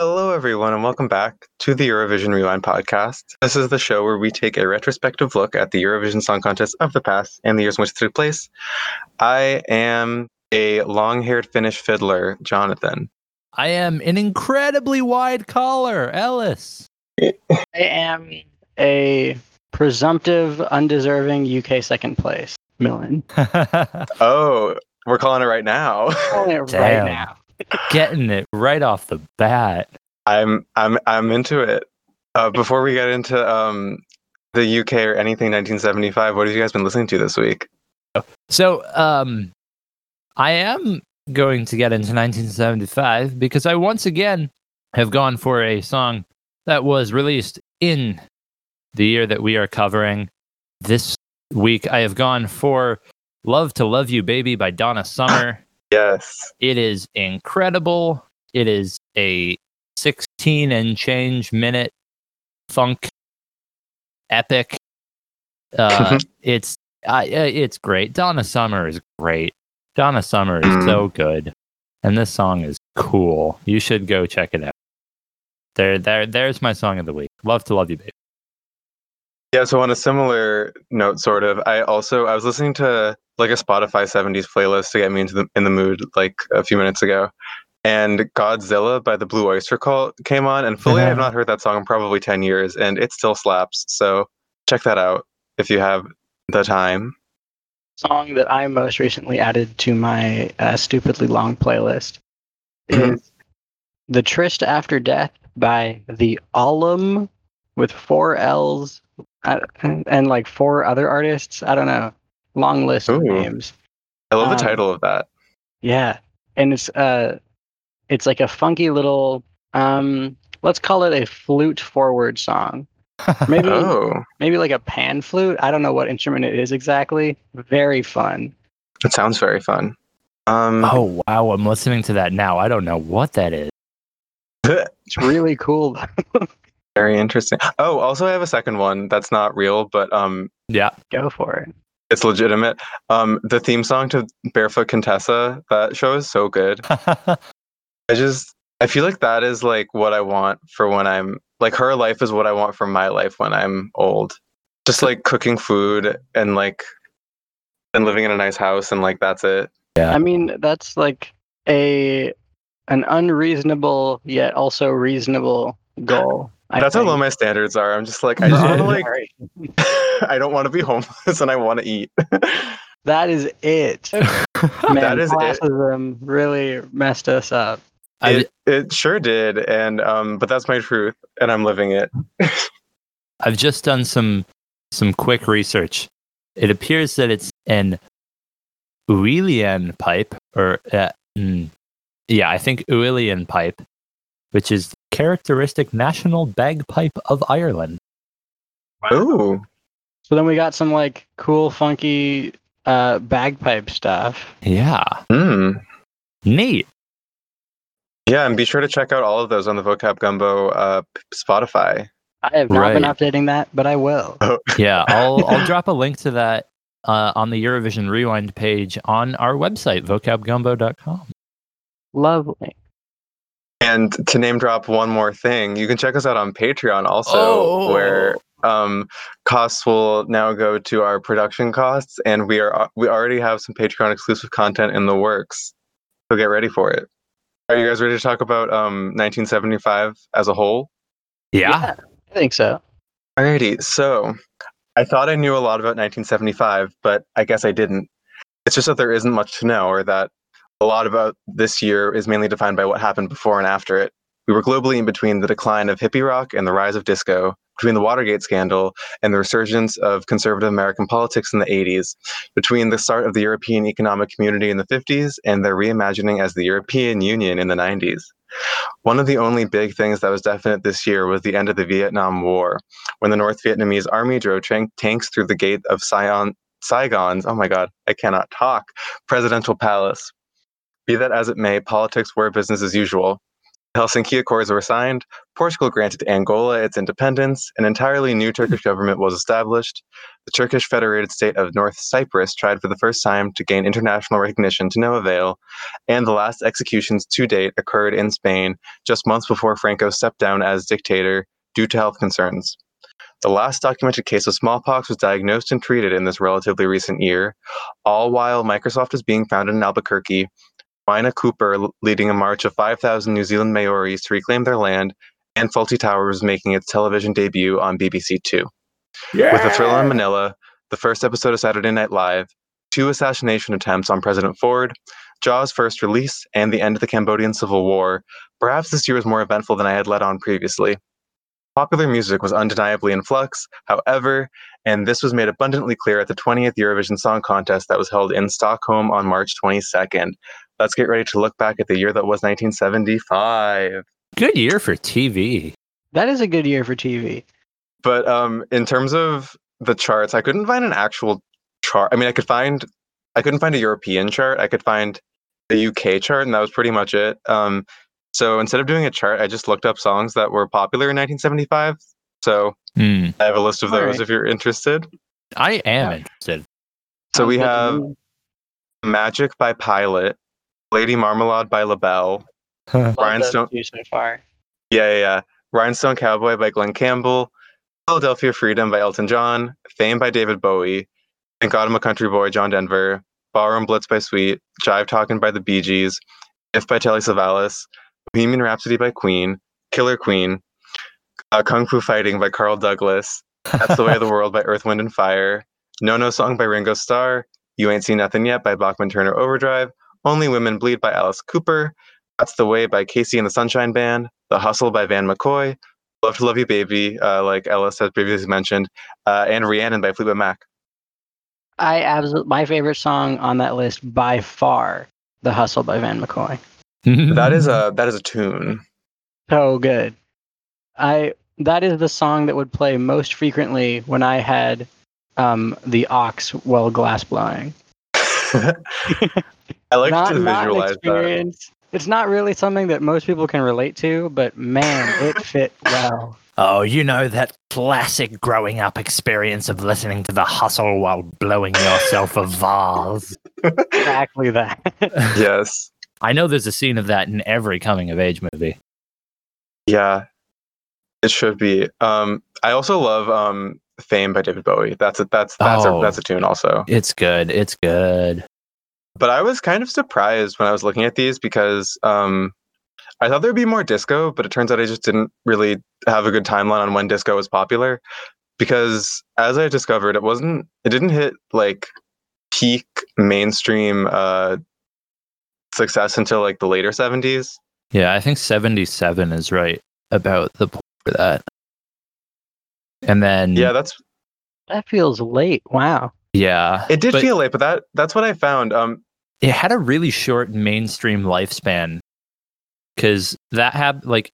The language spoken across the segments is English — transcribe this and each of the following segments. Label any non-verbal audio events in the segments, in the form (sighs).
Hello, everyone, and welcome back to the Eurovision Rewind podcast. This is the show where we take a retrospective look at the Eurovision Song Contest of the past and the years in which it took place. I am a long haired Finnish fiddler, Jonathan. I am an incredibly wide collar, Ellis. I am a presumptive, undeserving UK second place, Millen. (laughs) Oh, we're calling it right now. Calling it right now. Getting it right off the bat. I'm I'm I'm into it. Uh, before we get into um, the UK or anything 1975, what have you guys been listening to this week? So, um, I am going to get into 1975 because I once again have gone for a song that was released in the year that we are covering. This week, I have gone for Love to Love You Baby by Donna Summer. Yes. It is incredible. It is a 16 and change minute funk epic. Uh, (laughs) it's uh, it's great. Donna Summer is great. Donna Summer is Mm. so good, and this song is cool. You should go check it out. There, there, there's my song of the week. Love to love you, baby. Yeah, so on a similar note, sort of, I also I was listening to like a Spotify '70s playlist to get me into the in the mood like a few minutes ago, and Godzilla by the Blue Oyster Cult came on, and fully I have not heard that song in probably ten years, and it still slaps. So check that out if you have the time. Song that I most recently added to my uh, stupidly long playlist (clears throat) is The Tryst After Death by The Alum with four L's and, and like four other artists. I don't know. Long list of names. I love Um, the title of that. Yeah, and it's uh, it's like a funky little um, let's call it a flute forward song. (laughs) Maybe Oh, maybe like a pan flute. I don't know what instrument it is exactly. Very fun. it sounds very fun. Um, Oh wow, I'm listening to that now. I don't know what that is. (laughs) It's really cool. (laughs) very interesting. Oh, also I have a second one that's not real, but um, Yeah, Go for it. it's legitimate. Um, the theme song to Barefoot Contessa, that show is so good. (laughs) I just I feel like that is like what I want for when I'm like her life is what I want for my life when I'm old. Just like cooking food and like and living in a nice house and like that's it. Yeah. I mean, that's like a an unreasonable yet also reasonable goal. I that's how low my standards are. I'm just like I (laughs) just want to like (laughs) I don't want to be homeless and I want to eat. (laughs) that is it. Man, That is it. classism really messed us up. It, it sure did and um but that's my truth and I'm living it. I've just done some some quick research. It appears that it's an uilleann pipe, or uh, mm, yeah, I think uilleann pipe, which is the characteristic national bagpipe of Ireland. Ooh. So then we got some like cool, funky uh, bagpipe stuff. Yeah, Mm. neat. Yeah, and be sure to check out all of those on the Vocab Gumbo uh, Spotify. I have not been updating that, but I will. (laughs) Yeah, I'll (laughs) I'll drop a link to that uh, on the Eurovision Rewind page on our website, vocabgumbo.com. Lovely. And to name drop one more thing, you can check us out on Patreon also, Oh. where um, costs will now go to our production costs, and we are we already have some Patreon exclusive content in the works. So get ready for it. Are you guys ready to talk about um, 1975 as a whole? Yeah. I think so. Alrighty, so I thought I knew a lot about 1975, but I guess I didn't. It's just that there isn't much to know, or that a lot about this year is mainly defined by what happened before and after it. We were globally in between the decline of hippie rock and the rise of disco, between the Watergate scandal and the resurgence of conservative American politics in the 80s, between the start of the European Economic Community in the 50s and their reimagining as the European Union in the 90s. One of the only big things that was definite this year was the end of the Vietnam War, when the North Vietnamese army drove tank- tanks through the gate of Saigon, Saigon's, oh my god, I cannot talk, presidential palace. Be that as it may, politics were business as usual. Helsinki Accords were signed, Portugal granted Angola its independence, an entirely new Turkish government was established. The Turkish Federated State of North Cyprus tried for the first time to gain international recognition to no avail, and the last executions to date occurred in Spain just months before Franco stepped down as dictator due to health concerns. The last documented case of smallpox was diagnosed and treated in this relatively recent year, all while Microsoft is being founded in Albuquerque Whina Cooper leading a march of 5,000 New Zealand Maoris to reclaim their land, and Fawlty Towers making its television debut on BBC Two. Yeah. With a thriller in Manila, the first episode of Saturday Night Live, two assassination attempts on President Ford, Jaws' first release, and the end of the Cambodian Civil War, perhaps this year was more eventful than I had let on previously. Popular music was undeniably in flux, however, and this was made abundantly clear at the 20th Eurovision Song Contest that was held in Stockholm on March 22nd, let's get ready to look back at the year that was 1975. Good year for TV. That is a good year for TV. But um, in terms of the charts, I couldn't find an actual chart. I mean, I could find, I couldn't find a European chart. I could find the UK chart, and that was pretty much it. Um, so instead of doing a chart, I just looked up songs that were popular in 1975. So Hmm. I have a list of those right. if you're interested. I am Yeah. interested. So we Sounds good have me. Magic by Pilot, Lady Marmalade by LaBelle, Love those Rhinestone. two so far. Yeah, yeah, yeah. Rhinestone Cowboy by Glen Campbell, Philadelphia Freedom by Elton John, Fame by David Bowie, Thank God I'm a Country Boy, John Denver, Ballroom Blitz by Sweet, Jive Talkin' by the Bee Gees, If by Telly Savalas, Bohemian Rhapsody by Queen, Killer Queen, uh, Kung Fu Fighting by Carl Douglas, That's the Way of the World by Earth, Wind, and Fire, No No Song by Ringo Starr, You Ain't Seen Nothing Yet by Bachman Turner Overdrive, Only Women Bleed by Alice Cooper, That's the Way by KC and the Sunshine Band, The Hustle by Van McCoy, Love to Love You Baby, uh, like Ellis has previously mentioned, uh, and Rhiannon by Fleetwood Mac. I absolutely my favorite song on that list by far, "The Hustle" by Van McCoy. (laughs) That is a that is a tune. So good. I that is the song that would play most frequently when I had um, the ox while glass blowing. (laughs) (laughs) I like not, to visualize that. experience. It's not really something that most people can relate to, but man, it (laughs) fit well. Oh, you know that classic growing up experience of listening to the hustle while blowing yourself a vase. (laughs) Exactly that. (laughs) Yes. I know there's a scene of that in every coming of age movie. Yeah. It should be. Um, I also love um, "Fame" by David Bowie. That's a that's that's Oh. a that's a tune also. It's good. It's good. But I was kind of surprised when I was looking at these because um, I thought there'd be more disco, but it turns out I just didn't really have a good timeline on when disco was popular. Because as I discovered, it wasn't. It didn't hit like peak mainstream uh, success until like the later seventies. Yeah, I think 77 is right about the point for that. And then Yeah, that's that feels late. Wow. Yeah, it. Did feel late, but that that's what I found. Um, it had a really short mainstream lifespan because that had like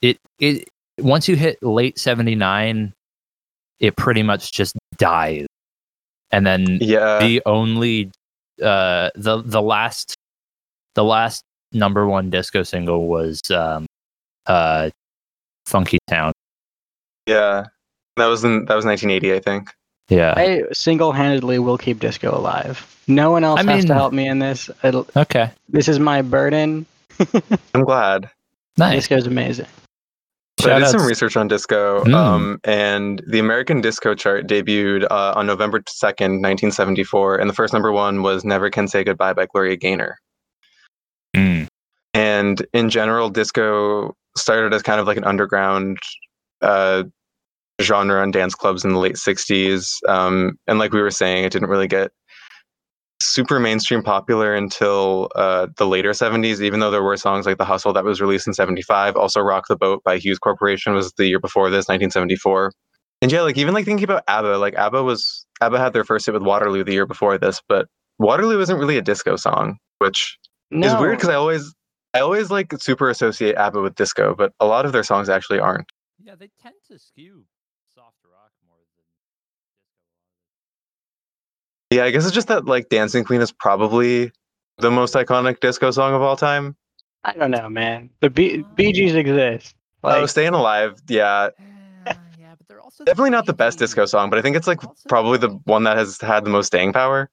it it once you hit late 79 it pretty much just dies and then yeah, the only uh the the last the last number one disco single was um uh funky town yeah. That was in that was 1980, I think. Yeah I single-handedly will keep disco alive. No one else I has to help me in this. It'll, okay this is my burden. (laughs) I'm glad. nice Disco's amazing. So I did some research on disco, Mm. um, and the American Disco Chart debuted uh, on November 2nd, 1974, and the first number one was "Never Can Say Goodbye" by Gloria Gaynor. Mm. And in general, disco started as kind of like an underground uh, genre in dance clubs in the late 60s. Um, and like we were saying, it didn't really get super mainstream popular until uh, the later 70s, even though there were songs like The Hustle that was released in 75. Also, Rock the Boat by Hughes Corporation was the year before this, 1974. And yeah, like even like thinking about ABBA, like ABBA was, ABBA had their first hit with Waterloo the year before this, but Waterloo isn't really a disco song, which No, is weird because I always I always like super associate ABBA with disco, but a lot of their songs actually aren't. yeah they tend to skew soft rock more than disco Yeah, I guess it's just that like Dancing Queen is probably the most iconic disco song of all time. I don't know, man. The B- Bee Gees exist. Oh, like, oh, Staying Alive, yeah. yeah, but they're also Definitely not the best disco song, but I think it's like probably the one that has had the most staying power.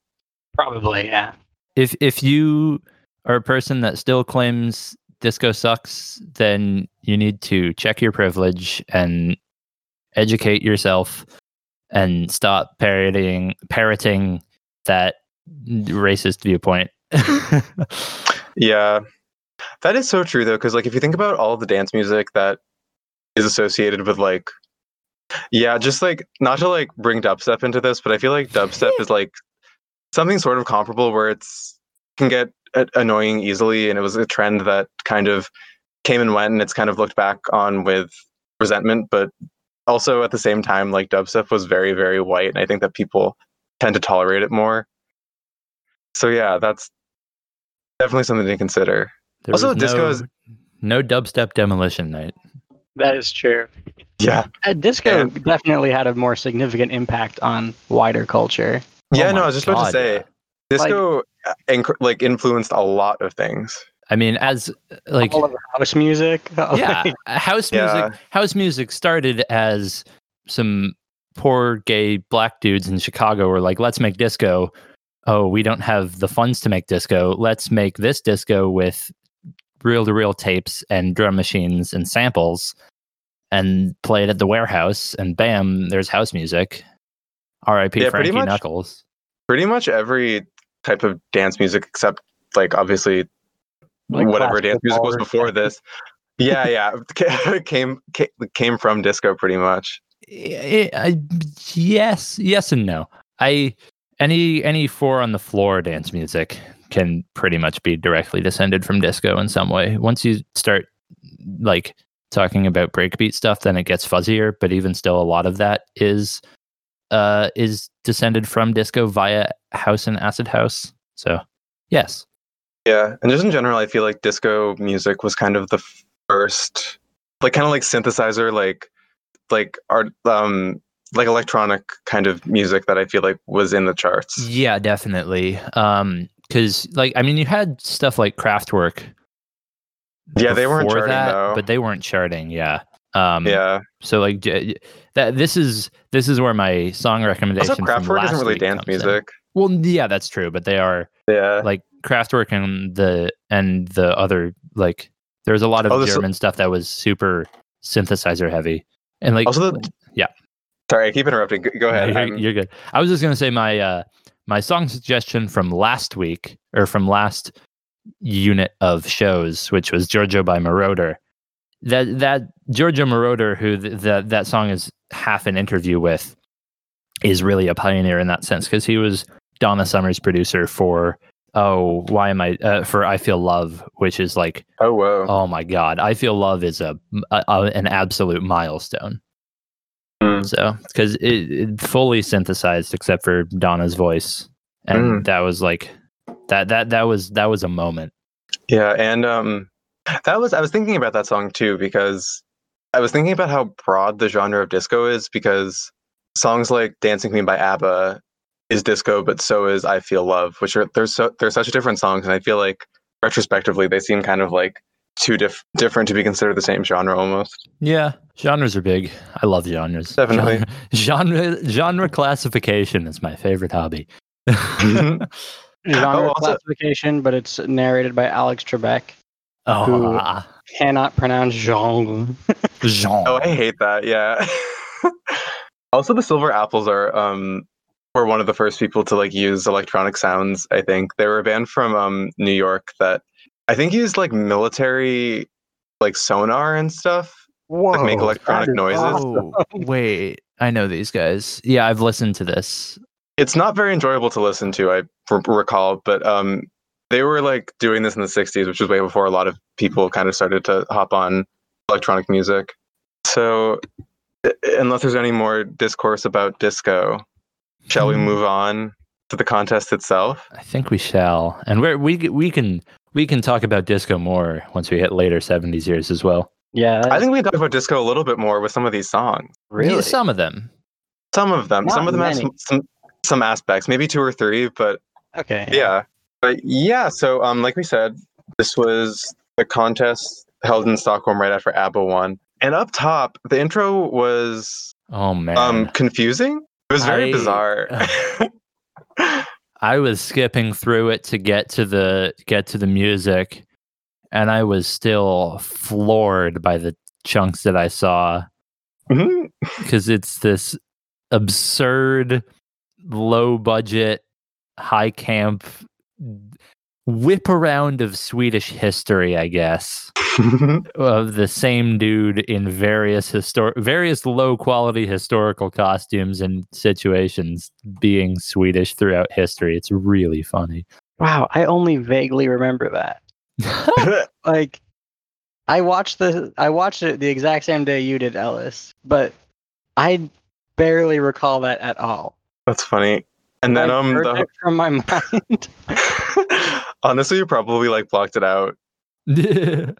probably, yeah. if if you are a person that still claims disco sucks, then you need to check your privilege and educate yourself and stop parroting parroting that racist viewpoint. (laughs) Yeah. That is so true though, because like if you think about all the dance music that is associated with like yeah, just like not to like bring dubstep into this, but I feel like dubstep is like something sort of comparable where it's can get annoying easily and it was a trend that kind of came and went and it's kind of looked back on with resentment, but also at the same time like dubstep was very very white and I think that people tend to tolerate it more. So yeah, that's definitely something to consider. There Also, disco no, is- no dubstep demolition night. That is true. Yeah. Uh, disco And- definitely had a more significant impact on wider culture. Yeah, Oh no, I was just about to say yeah. disco uh, inc- like influenced a lot of things. I mean, as like All of house music. (laughs) yeah, house music. Yeah. House music started as some poor gay black dudes in Chicago were like, "Let's make disco." Oh, we don't have the funds to make disco. Let's make this disco with reel-to-reel tapes and drum machines and samples, and play it at the warehouse. And bam, there's house music. R.I.P. Yeah, pretty Frankie much. Knuckles. Pretty much every type of dance music except like obviously Like whatever dance music was before this. Yeah, yeah, (laughs) ca- (laughs) came came from disco pretty much. I- I- yes, yes, and no. I any any four on the floor dance music can pretty much be directly descended from disco in some way. Once you start like talking about breakbeat stuff, then it gets fuzzier. But even still, a lot of that is uh is descended from disco via house and acid house. So yes, Yeah, and just in general, I feel like disco music was kind of the first, like kind of like synthesizer, like like art, um, like electronic kind of music that I feel like was in the charts. yeah, definitely. Um, because like I mean, you had stuff like Kraftwerk. Yeah, they weren't charting that, though. but they weren't charting. Yeah. Um, yeah, So like that this is this is where my song recommendation also Kraftwerk isn't really dance comes in. music. Well, yeah, that's true, but they are Yeah, like Kraftwerk and the and the other like there's a lot of Oh, there's so- German stuff that was super synthesizer heavy and like also the yeah. Sorry, I keep interrupting. Go, go no, ahead. you're, you're good. I was just gonna say my uh my song suggestion from last week or from last unit of shows, which was Giorgio by Moroder. That that Giorgio Moroder, who th- that that song is half an interview with, is really a pioneer in that sense because he was Donna Summer's producer for oh why am I uh, for I Feel Love, which is like oh whoa. oh my god, I Feel Love is a, a, a- an absolute milestone. Mm. So because it, it fully synthesized except for Donna's voice, and Mm. that was like that that that was that was a moment. Yeah, and um, that was I was thinking about that song too because I was thinking about how broad the genre of disco is because songs like "Dancing Queen" by ABBA is disco, but so is "I Feel Love," which are they're so they're such different songs, and I feel like retrospectively they seem kind of like too diff- different to be considered the same genre almost. Yeah, genres are big. I love genres. Definitely. Genre (laughs) genre, genre classification is my favorite hobby. (laughs) Genre Oh, also- classification, but it's narrated by Alex Trebek. oh, Who- ah, Cannot pronounce genre. genre. Oh, I hate that. Yeah. (laughs) also, the Silver Apples are um were one of the first people to like use electronic sounds. I think they were a band from um New York that I think used like military like sonar and stuff. Whoa, make electronic noises. awesome. Oh, wait, I know these guys. Yeah, I've listened to this. It's not very enjoyable to listen to. I r- recall, but um they were like doing this in the '60s, which was way before a lot of people kind of started to hop on electronic music. So, unless there's any more discourse about disco, shall we Hmm. move on to the contest itself? I think we shall, and we're, we we can we can talk about disco more once we hit later seventies years as well. Yeah, I think we can talk about disco a little bit more with some of these songs. Yeah, some of them. Some of them, some of them have some, some some aspects, maybe two or three, but okay. yeah. But yeah, so um, like we said, this was the contest held in Stockholm right after ABBA won. And up top, the intro was Oh man. um confusing. It was very I- bizarre. Uh, (laughs) I was skipping through it to get to the get to the music and I was still floored by the chunks that I saw mm-hmm. (laughs) because it's this absurd low budget high camp whip around of Swedish history, I guess. (laughs) of the same dude in various histor- various low quality historical costumes and situations being Swedish throughout history. It's really funny. Wow, I only vaguely remember that. (laughs) (laughs) Like, I watched the I watched it the exact same day you did, Ellis, but I barely recall that at all. That's funny. And then I um purged the from my mind. Honestly you probably like blocked it out. (laughs) it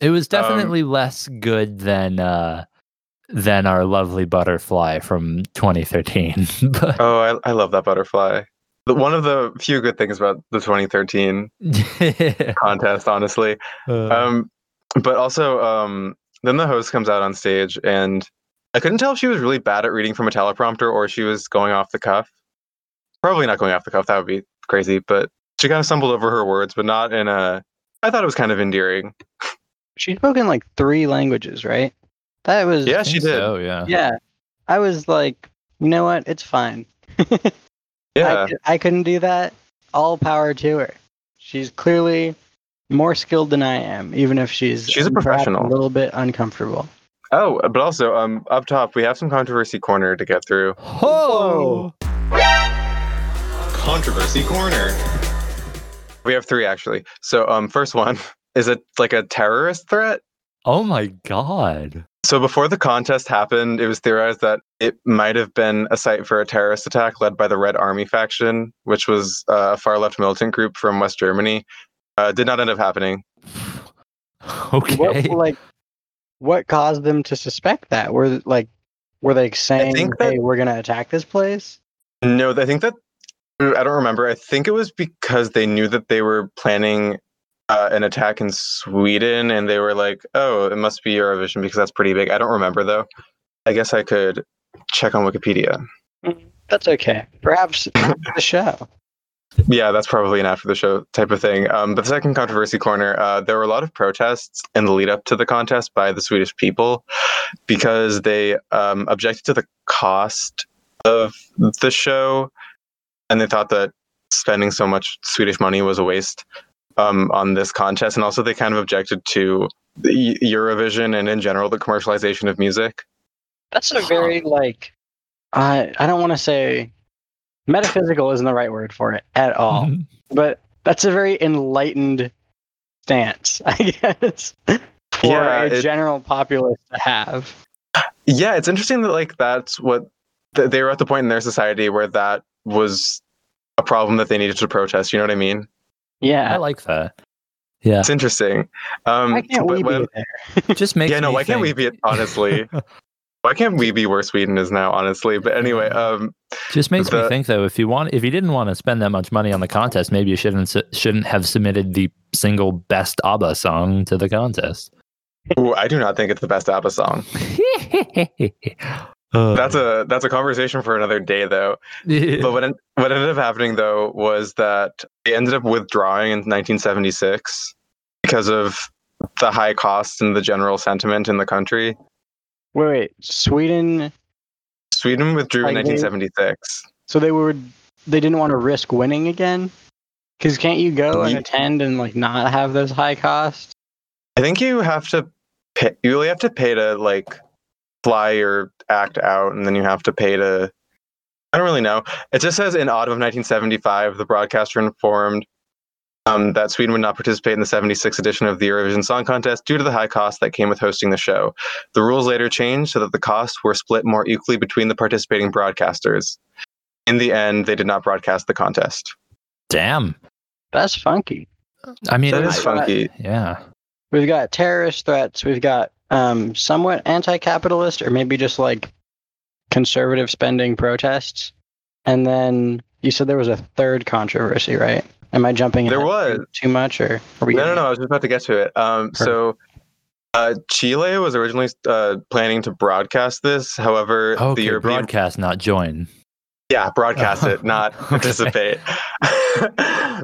was definitely less good than uh than our lovely butterfly from 2013. (laughs) but Oh, I, I love that butterfly. The, one of the few good things about the 2013 (laughs) contest, honestly. Uh, Um, but also, um, then the host comes out on stage, and I couldn't tell if she was really bad at reading from a teleprompter or she was going off the cuff. Probably not going off the cuff. That would be crazy. But she kind of stumbled over her words, but not in a. I thought it was kind of endearing. she spoke in like three languages, right? That was Yeah, she did. Oh yeah. yeah. I was like, you know what? It's fine. (laughs) Yeah, I, I couldn't do that. All power to her. She's clearly more skilled than I am, even if she's She's a professional. a little bit uncomfortable. Oh, but also, um, up top we have some controversy corner to get through. Oh! Controversy corner. We have three actually. So, um, first one (laughs) is it like a terrorist threat? Oh my god. So before the contest happened, it was theorized that it might have been a site for a terrorist attack led by the Red Army faction, which was uh, a far left militant group from West Germany. Uh, did not end up happening. (laughs) Okay. What like what caused them to suspect that? Were like were they saying, think that- "Hey, we're gonna attack this place"? No, I think that I don't remember. I think it was because they knew that they were planning uh, an attack in Sweden, and they were like, "Oh, it must be Eurovision because that's pretty big." I don't remember though. I guess I could check on Wikipedia. That's okay. Perhaps after (laughs) the show. Yeah, that's probably an after the show type of thing. Um, but the second controversy corner, uh, there were a lot of protests in the lead up to the contest by the Swedish people because they um, objected to the cost of the show and they thought that spending so much Swedish money was a waste um, on this contest. And also, they kind of objected to the Eurovision and in general the commercialization of music. That's a very like I I don't want to say metaphysical isn't the right word for it at all. but that's a very enlightened stance, (laughs) I guess, for Yeah, a it- general populace to have. Yeah, it's interesting that like that's what th- they were at the point in their society where that was a problem that they needed to protest. You know what I mean? Yeah, I like that. Yeah. It's interesting. Um, why can't we when- be there? Just makes (laughs) yeah, no, me why can't we be honestly? (laughs) why can't we be where Sweden is now? Honestly, but anyway, um, Just makes me think though, if you want, if you didn't want to spend that much money on the contest, maybe you shouldn't shouldn't have submitted the single best ABBA song to the contest. ooh, I do not think it's the best ABBA song. (laughs) Uh, That's a that's a conversation for another day, though. But what en- what ended up happening though was that they ended up withdrawing in 1976 because of the high costs and the general sentiment in the country. Wait, wait, Sweden. Sweden withdrew in Like they- 1976. So they were they didn't want to risk winning again. Because can't you go and Ye- attend and like not have those high costs? I think you have to pay, you really have to pay to like fly your act out, and then you have to pay to. I don't really know. It just says in autumn of 1975, the broadcaster informed um, that Sweden would not participate in the 76th edition of the Eurovision Song Contest due to the high cost that came with hosting the show. The rules later changed so that the costs were split more equally between the participating broadcasters. In the end, they did not broadcast the contest. Damn. That's funky. I mean, That is I- funky. yeah. We've got terrorist threats. We've got um, somewhat anti-capitalist, or maybe just like conservative spending protests. And then you said there was a third controversy, right? Am I jumping? There was. too, too much, or are we No, no, getting- no. I was just about to get to it. Um, so uh, Chile was originally uh, planning to broadcast this. However, the Okay, European broadcast, not join. yeah broadcast it, (laughs) not Okay. participate. (laughs)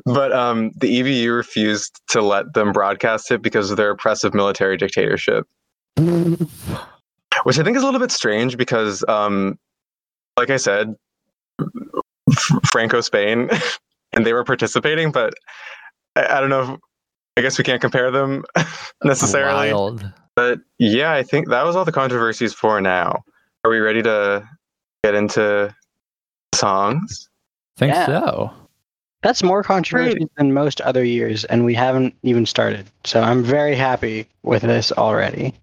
but um, the EBU refused to let them broadcast it because of their oppressive military dictatorship, which I think is a little bit strange because, um, like I said, F- Franco Spain, (laughs) and they were participating, but I, I don't know. If, I guess we can't compare them (laughs) necessarily. Wild. But yeah, I think that was all the controversies for now. Are we ready to get into songs? I Think Yeah. so. That's more controversy than most other years, and we haven't even started. So I'm very happy with this already.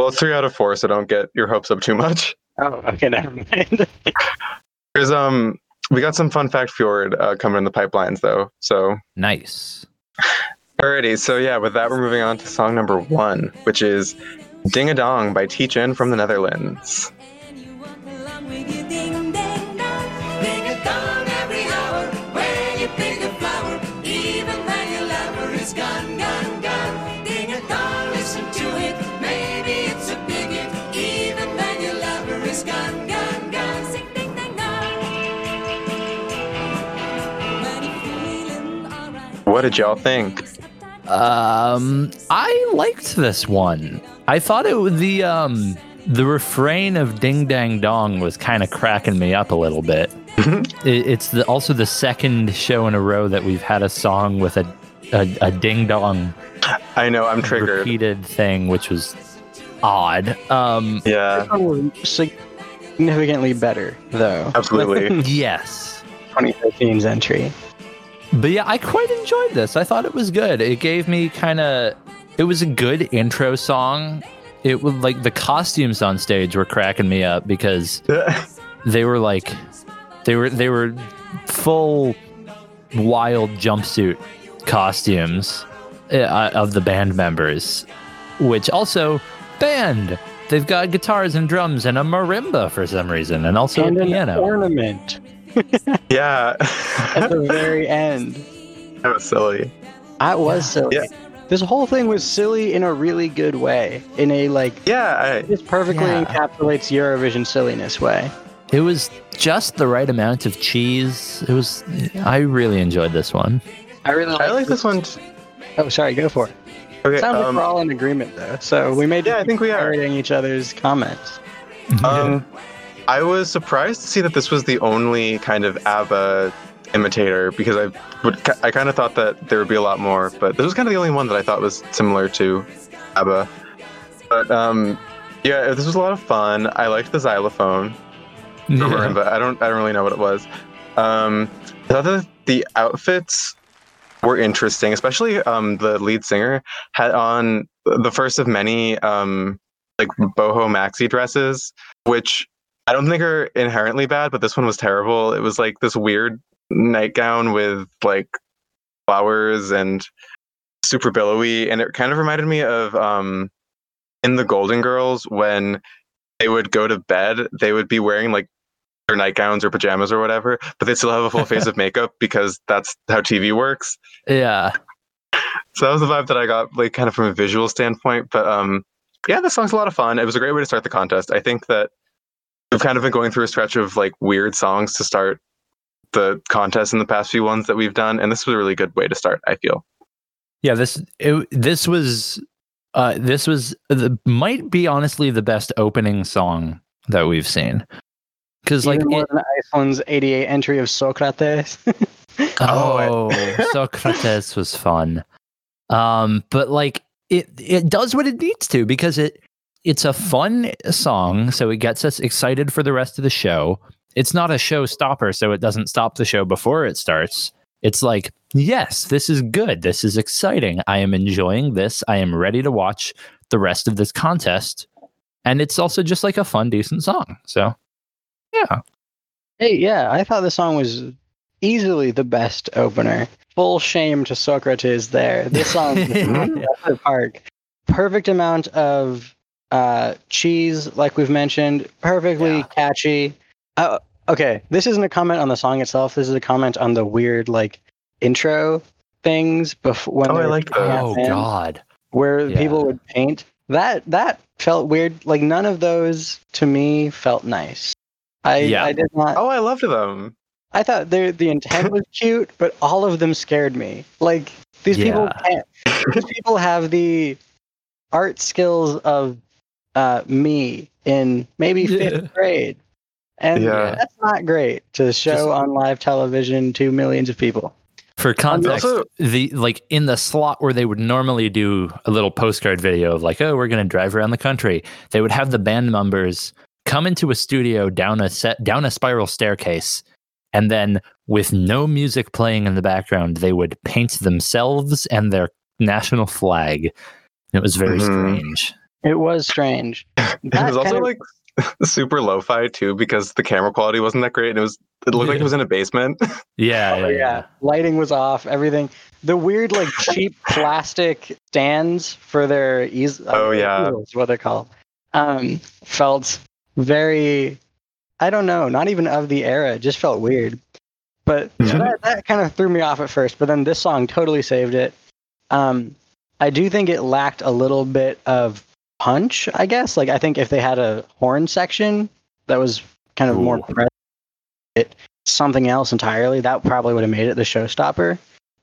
Well, it's three out of four, so don't get your hopes up too much. Oh, okay, never mind. (laughs) There's um, we got some fun fact fjord uh, coming in the pipelines though. So Nice. alrighty, so yeah, with that we're moving on to song number one, which is "Ding a Dong" by Teach-In from the Netherlands. What did y'all think? Um, I liked this one. I thought it was the um the refrain of "Ding Dang Dong" was kind of cracking me up a little bit. it, it's the, also the second show in a row that we've had a song with a a, a ding dong I know I'm triggered. repeated thing, which was odd. Um, Yeah, This one was significantly better, though. absolutely. (laughs) yes. 2013's entry. But yeah, I quite enjoyed this. I thought it was good. It gave me kind of. It was a good intro song. It was like the costumes on stage were cracking me up because (laughs) they were like, they were they were full wild jumpsuit costumes uh, of the band members, which also band. They've got guitars and drums and a marimba for some reason, and also and a an piano. ornament (laughs) yeah, at the very end. (laughs) that was silly. That was silly. Yeah. This whole thing was silly in a really good way. In a like, Yeah, I, this perfectly Yeah. encapsulates Eurovision silliness way. It was just the right amount of cheese. It was. I really enjoyed this one. I really I like this one. t- Oh, sorry, go for it. Okay, Sounds like um, we're all in agreement though, so we may Yeah, I think we are. parroting each other's comments. Um, (laughs) I was surprised to see that this was the only kind of ABBA imitator because I would I kind of thought that there would be a lot more, but this was kind of the only one that I thought was similar to ABBA. But um, yeah, this was a lot of fun. I liked the xylophone, marimba. I don't I don't really know what it was. Um, I thought that the outfits were interesting, especially um, the lead singer had on the first of many um, like boho maxi dresses, which I don't think are inherently bad, but this one was terrible. It was like this weird nightgown with like flowers and super billowy, and it kind of reminded me of um, in the Golden Girls when they would go to bed, they would be wearing like their nightgowns or pajamas or whatever, but they still have a full face of (laughs) makeup because that's how TV works. Yeah. So that was the vibe that I got, like kind of from a visual standpoint. But um, yeah, this song's a lot of fun. It was a great way to start the contest. I think that we've kind of been going through a stretch of like weird songs to start the contest in the past few ones that we've done, and this was a really good way to start. I feel. Yeah. This. It, this was. Uh, this was the, might be honestly the best opening song that we've seen. Because like Even more it, than Iceland's 88 entry of Socrates. (laughs) Oh, (laughs) Socrates was fun. Um, but like it it does what it needs to because it it's a fun song, so it gets us excited for the rest of the show. It's not a showstopper, so it doesn't stop the show before it starts. It's like, yes, this is good. This is exciting. I am enjoying this. I am ready to watch the rest of this contest. And it's also just like a fun, decent song. So, yeah. Hey, yeah, I thought the song was easily the best opener. Full shame to Socrates there. This song the (laughs) park. Perfect amount of uh, cheese, like we've mentioned. Perfectly Yeah. catchy. Uh, okay, this isn't a comment on the song itself. This is a comment on the weird, like, intro things before when Oh, I they were liked kicking those. at Oh fans, God. where Yeah. people would paint. That that felt weird. Like none of those to me felt nice. I Yeah. I did not. Oh, I loved them. I thought the the intent was (laughs) cute, but all of them scared me. Like these people can't. These people have the art skills of uh, me in maybe fifth Yeah. grade, and Yeah. that's not great to show Just- on live television to millions of people. For context, also- the like in the slot where they would normally do a little postcard video of like, oh, we're gonna drive around the country, they would have the band members come into a studio down a set down a spiral staircase, and then with no music playing in the background, they would paint themselves and their national flag. It was very Mhm. strange. It was strange. (laughs) It was also of- like (laughs) super lo-fi too because the camera quality wasn't that great and it was it looked like it was in a basement. (laughs) Yeah, Oh, yeah. Lighting was off, everything. The weird, like, cheap plastic stands for their eas- uh, Oh, yeah. easels, what they're called, um, felt very, I don't know, not even of the era. It just felt weird. But so that, that kind of threw me off at first. But then this song totally saved it. Um, I do think it lacked a little bit of punch, I guess. Like, I think if they had a horn section that was kind of more present, it something else entirely, that probably would have made it the showstopper.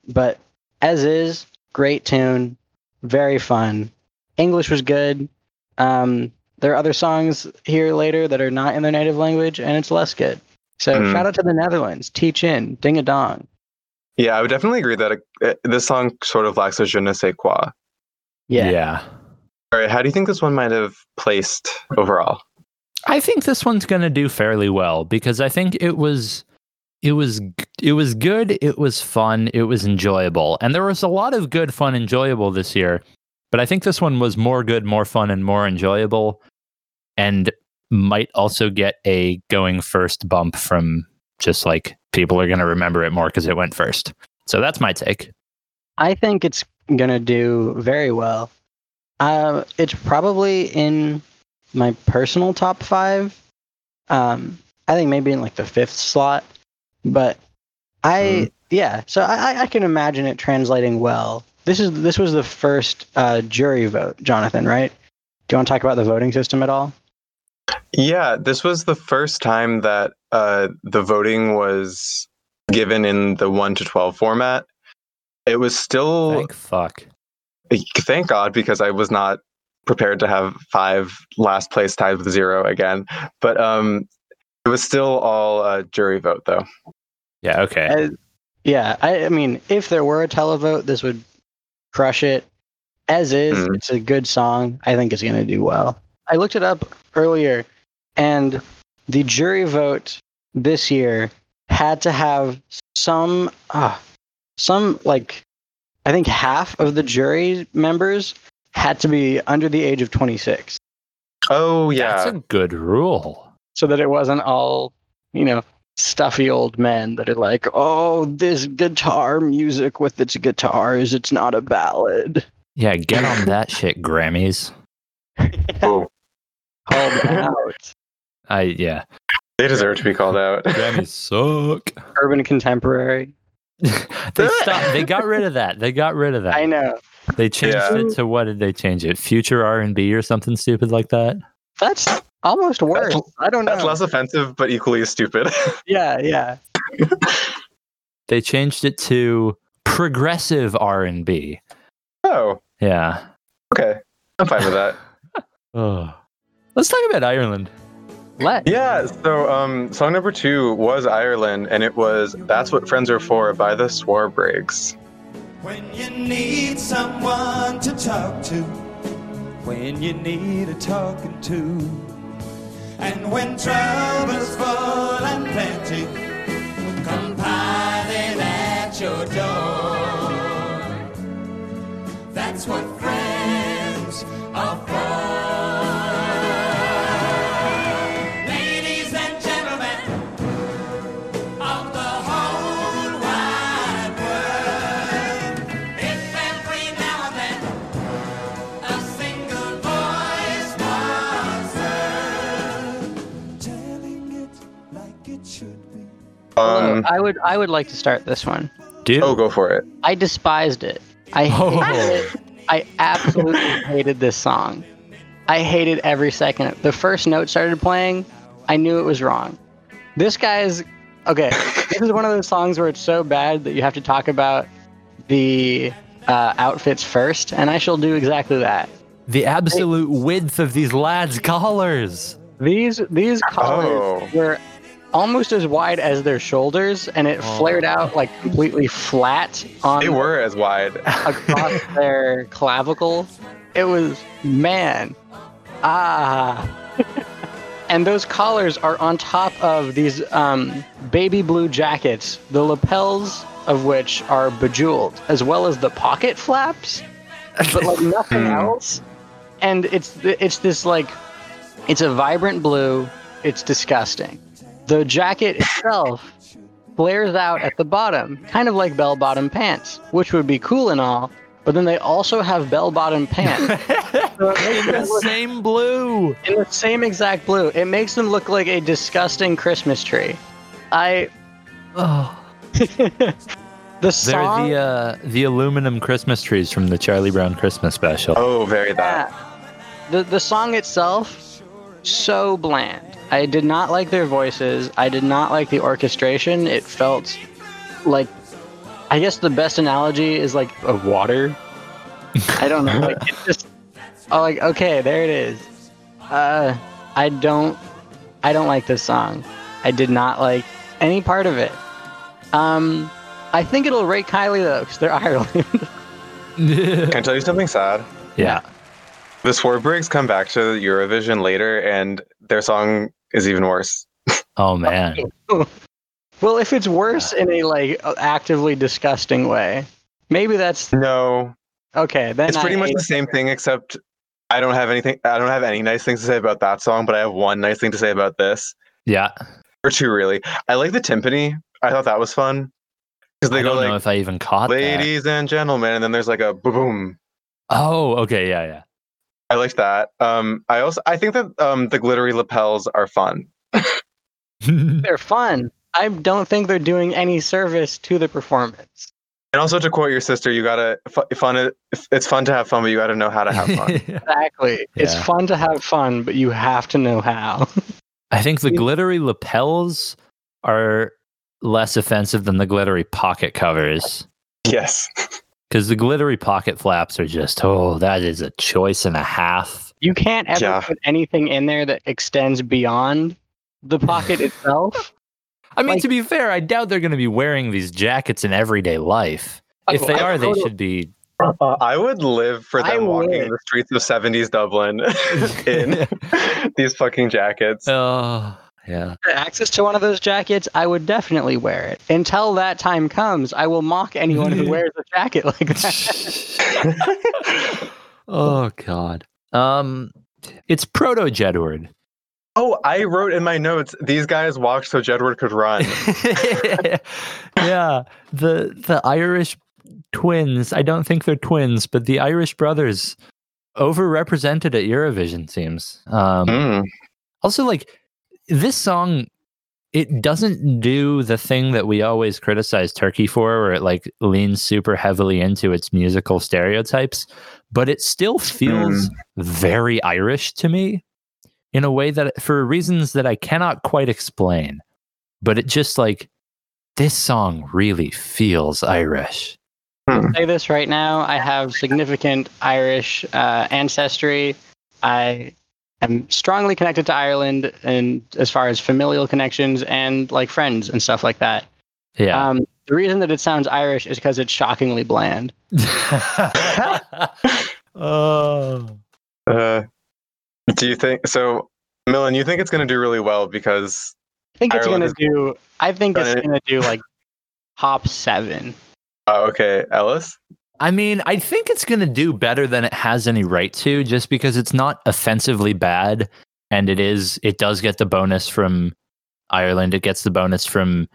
But as is, great tune, very fun. English was good. Um, there are other songs here later that are not in their native language, and it's less good. So Mhm. shout out to the Netherlands, Teach In, Ding a Dong. yeah, I would definitely agree that it, this song sort of lacks a je ne sais quoi. Yeah. yeah. All right, how do you think this one might have placed overall? I think this one's going to do fairly well because I think it was it was it was good, it was fun, it was enjoyable. And there was a lot of good fun enjoyable this year, but I think this one was more good, more fun and more enjoyable and might also get a going first bump from just like people are going to remember it more cuz it went first. So that's my take. I think it's gonna do very well. Uh, it's probably in my personal top five. Um, I think maybe in like the fifth slot, but I yeah. So I, I- I can imagine it translating well. This is this was the first uh, jury vote, Jonathan. Right? Do you want to talk about the voting system at all? Yeah, this was the first time that uh, the voting was given in the 1 to 12 format. It was still Thank fuck. Thank God because I was not prepared to have five last place tied with zero again. But um, it was still all uh, jury vote though. Yeah, okay. Uh, yeah, I, I mean, if there were a televote, this would crush it. As is, Mhm. it's a good song. I think it's going to do well. I looked it up earlier, and the jury vote this year had to have some, uh, some like, I think half of the jury members had to be under the age of 26, Oh yeah, That's a good rule. so that it wasn't all, you know, stuffy old men that are like, oh, this guitar music with its guitars, it's not a ballad. Yeah, get on that (laughs) shit, Grammys. Oh, Called (laughs) out. I yeah. they deserve to be called out. Grammys suck. Urban contemporary. (laughs) they stopped. They got rid of that. They got rid of that. I know. They changed Yeah. it to what did they change it? Future R and B or something stupid like that. That's almost worse. I don't know. That's less offensive, but equally as stupid. (laughs) yeah, yeah. They changed it to progressive R and B. oh, Yeah. okay, I'm fine with that. (laughs) Oh. Let's talk about Ireland. Let. Yeah, so um, song number two was Ireland, and it was "That's What Friends Are For" by the Swarbriggs. When you need someone to talk to, when you need a talking to, and when trouble's full and plenty, come piling at your door. That's what friends are for. Telling it like it should be. Um, I would I would like to start this one. Do. Oh, go for it. I despised it. I hated Oh. it. I absolutely (laughs) hated this song. I hated every second. The first note started playing, I knew it was wrong. This guy's okay. (laughs) this is one of those songs where it's so bad that you have to talk about the uh, outfits first, and I shall do exactly that. The absolute width of these lads' collars. These these collars Oh. were almost as wide as their shoulders, and it flared out like completely flat on They were as wide. across (laughs) their clavicle. It was man, ah. (laughs) and those collars are on top of these um, baby blue jackets, the lapels of which are bejeweled, as well as the pocket flaps, but like (laughs) nothing Hmm. else. And it's it's this like, it's a vibrant blue. It's disgusting. The jacket itself flares out at the bottom, kind of like bell bottom pants, which would be cool and all. But then they also have bell bottom pants. (laughs) So it makes them the look- same blue. in the same exact blue. It makes them look like a disgusting Christmas tree. I Oh. (laughs) the song. They're the uh, the aluminum Christmas trees from the Charlie Brown Christmas special. Oh, very bad. Yeah. The the song itself so bland. I did not like their voices. I did not like the orchestration. It felt like I guess the best analogy is like a water. I don't know. Like it's just oh like okay, there it is. Uh I don't I don't like this song. I did not like any part of it. Um I think it'll rate highly though, because they're (laughs) Ireland. (laughs) Can I tell you something sad? yeah. The Swarbriggs come back to Eurovision later, and their song is even worse. Oh man. (laughs) Well, if it's worse in a like actively disgusting way, maybe that's No, okay. Then it's pretty I much the same thing, except I don't have anything. I don't have any nice things to say about that song, but I have one nice thing to say about this, Yeah. or two really. I like the timpani. I thought that was fun because they I go don't know like if I even caught that. "ladies and gentlemen," and then there's like a boom. Oh, okay, yeah, yeah, I like that. Um, I also I think that um, the glittery lapels are fun. (laughs) they're fun. I don't think they're doing any service to the performance. And also to quote your sister, you gotta fun. It's fun to have fun, but you gotta know how to have fun. (laughs) Exactly. It's fun to have fun, but you have to know how. (laughs) I think the glittery lapels are less offensive than the glittery pocket covers. yes. Because the glittery pocket flaps are just, oh, that is a choice and a half. You can't ever Yeah. put anything in there that extends beyond the pocket (laughs) itself. I mean, Like- to be fair, I doubt they're going to be wearing these jackets in everyday life. If they are, they should be. Uh, I would live for I them walking would. in the streets of 70s Dublin (laughs) in (laughs) these fucking jackets. oh, yeah. access to one of those jackets, I would definitely wear it. Until that time comes, I will mock anyone who (laughs) wears a jacket like that. (laughs) oh God. Um, it's proto Jedward. oh, I wrote in my notes, these guys walked so Jedward could run. (laughs) yeah, the the Irish twins. I don't think they're twins, but the Irish brothers overrepresented at Eurovision seems. Um, Mm. also, like this song, it doesn't do the thing that we always criticize Turkey for, where it like leans super heavily into its musical stereotypes, but it still feels very Irish to me in a way that, for reasons that I cannot quite explain. But it just like this song really feels Irish. say this right now. I have significant Irish uh, ancestry. I am strongly connected to Ireland, and as far as familial connections and like friends and stuff like that. Yeah. Um, the reason that it sounds Irish is because it's shockingly bland. (laughs) oh. Uh, do you think so? Millen, you think it's going to do really well because I think it's gonna do. I think it's Gonna- gonna do like top seven. oh, okay, Ellis. I mean, I think it's going to do better than it has any right to just because it's not offensively bad and it is it does get the bonus from Ireland. It gets the bonus from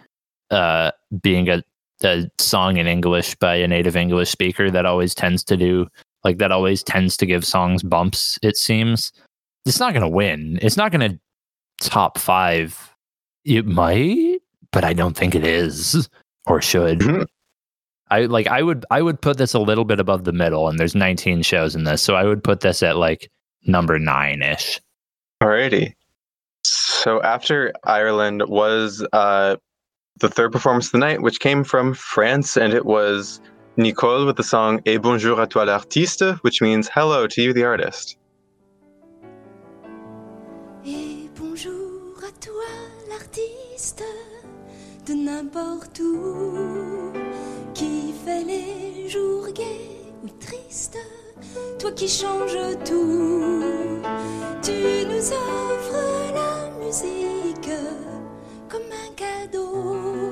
uh being a a song in English by a native English speaker that always tends to do like that always tends to give songs bumps it seems. It's not going to win. It's not going to top 5. It might, but I don't think it is or should. (laughs) I like I would I would put this a little bit above the middle, and there's 19 shows in this, so I would put this at like number nine ish. Alrighty. So after Ireland was uh, the third performance of the night, which came from France, and it was Nicole with the song Et bonjour à toi l'artiste, which means hello to you, the artist. Et bonjour à toi, l'artiste de n'importe où, qui fait les jours gais ou tristes, toi qui changes tout. Tu nous offres la musique comme un cadeau,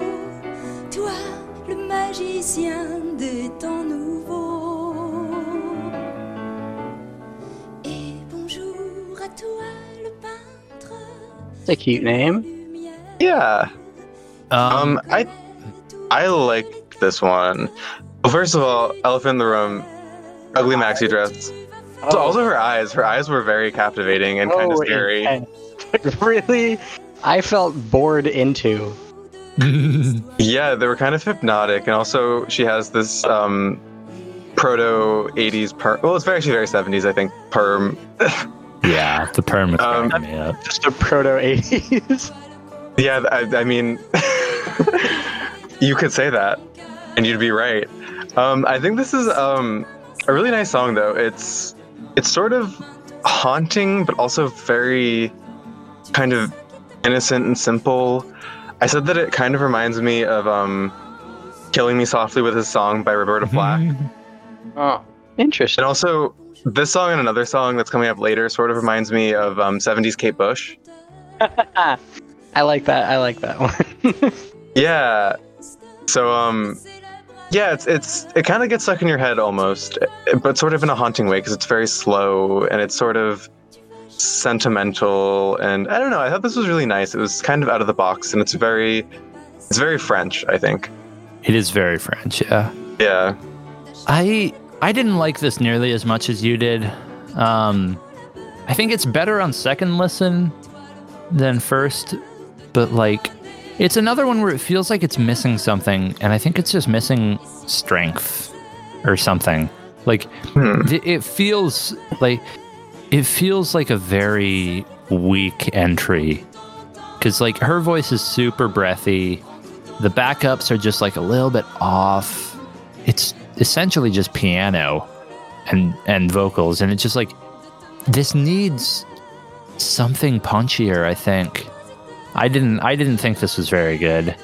toi, le magicien des temps nouveaux. Et bonjour à toi, le peintre. It's a cute name. Yeah. Um, Um, I I like this one. Well, first of all, Elephant in the Room, ugly maxi dress. So also her eyes. Her eyes were very captivating and kind of Oh, scary. intense. (laughs) really, I felt bored into. (laughs) Yeah, they were kind of hypnotic, and also she has this um, proto '80s perm. Well, it's very actually very '70s, I think. Perm. (laughs) yeah, the perm is Um, cracking me up. Just a proto 80s. Yeah, I, I mean, you could say that, and you'd be right. Um, I think this is um, a really nice song, though. It's it's sort of haunting, but also very kind of innocent and simple. I said that it kind of reminds me of um, "Killing Me Softly" with his song by Roberta (laughs) Flack. Oh, interesting. And also, this song and another song that's coming up later sort of reminds me of um, 70s Kate Bush. (laughs) I like that. I like that one. (laughs) Yeah. So, um, yeah, it's it's it kind of gets stuck in your head almost, but sort of in a haunting way because it's very slow and it's sort of sentimental and I don't know. I thought this was really nice. It was kind of out of the box and it's very it's very French. I think. It is very French, yeah. Yeah. I I didn't like this nearly as much as you did. Um, I think it's better on second listen than first, but like it's another one where it feels like it's missing something, and I think it's just missing strength or something. Like Hmm. th- it feels like it feels like a very weak entry because like her voice is super breathy the backups are just like a little bit off it's essentially just piano and and vocals and it's just like this needs something punchier i think i didn't i didn't think this was very good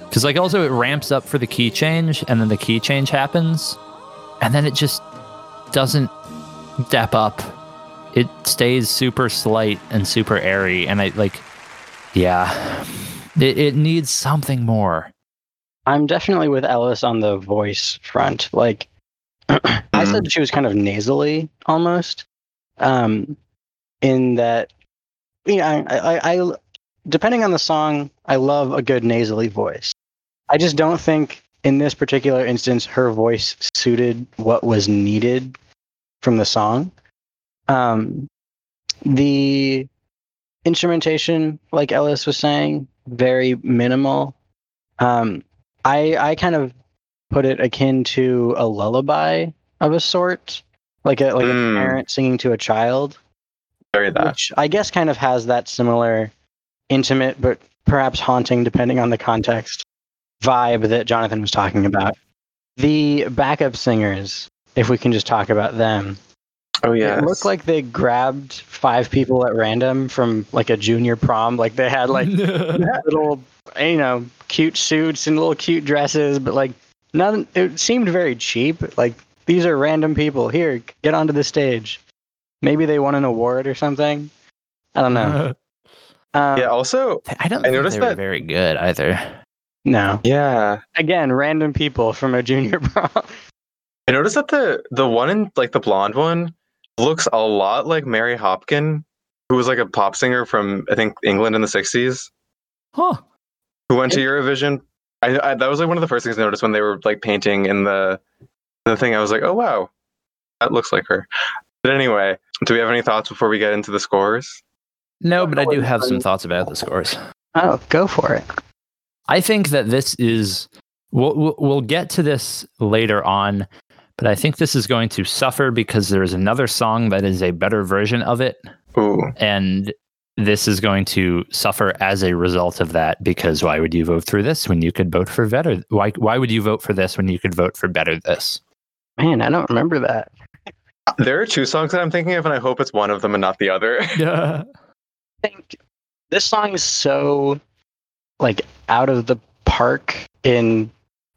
because like also it ramps up for the key change and then the key change happens and then it just doesn't step up it stays super slight and super airy and i like yeah it, it needs something more I'm definitely with Ellis on the voice front. Like, (clears throat) I said she was kind of nasally almost. Um, in that, you know, I, I, I, depending on the song, I love a good nasally voice. I just don't think in this particular instance her voice suited what was needed from the song. Um, the instrumentation, like Ellis was saying, very minimal. Um, I I kind of put it akin to a lullaby of a sort, like a like Mm. a parent singing to a child, Very that. which I guess kind of has that similar intimate but perhaps haunting, depending on the context, vibe that Jonathan was talking about. The backup singers, if we can just talk about them, Oh yeah. it looked like they grabbed five people at random from like a junior prom. Like they had like (laughs) little, you know, cute suits and little cute dresses, but like none. It seemed very cheap. Like these are random people. Here, get onto the stage. Maybe they won an award or something. I don't know. (laughs) Um, Yeah. Also, i don't I think noticed they were that- very good either No. yeah. Again, random people from a junior (laughs) prom. I noticed that the the one in like the blonde one looks a lot like Mary Hopkin, who was like a pop singer from I think England in the '60s, huh who went to Eurovision. I, I that was like one of the first things I noticed when they were like painting in the the thing. I was like, oh wow, that looks like her. But anyway, do we have any thoughts before we get into the scores? No but i do have some thoughts about the scores Oh, go for it. I think that this is We'll, we'll we'll get to this later on, but I think this is going to suffer because there's another song that is a better version of it, Ooh. and this is going to suffer as a result of that. Because why would you vote for this when you could vote for better? Why why would you vote for this when you could vote for better this? Man, I don't remember that. There are two songs that I'm thinking of, and I hope it's one of them and not the other. I (laughs) (laughs) think this song is so like out of the park in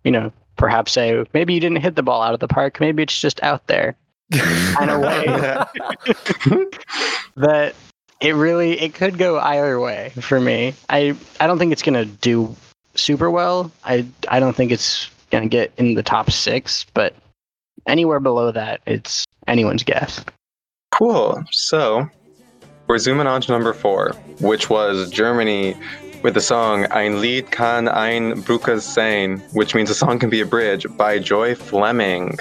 you know perhaps say maybe you didn't hit the ball out of the park maybe it's just out there (laughs) kind of way. (laughs) That it really it could go either way for me. I i don't think it's gonna do super well. I i don't think it's gonna get in the top six but anywhere below that it's anyone's guess. Cool. So we're zooming on to number four, which was Germany with the song Ein Lied kann ein Brücke sein, which means a song can be a bridge by Joy Fleming.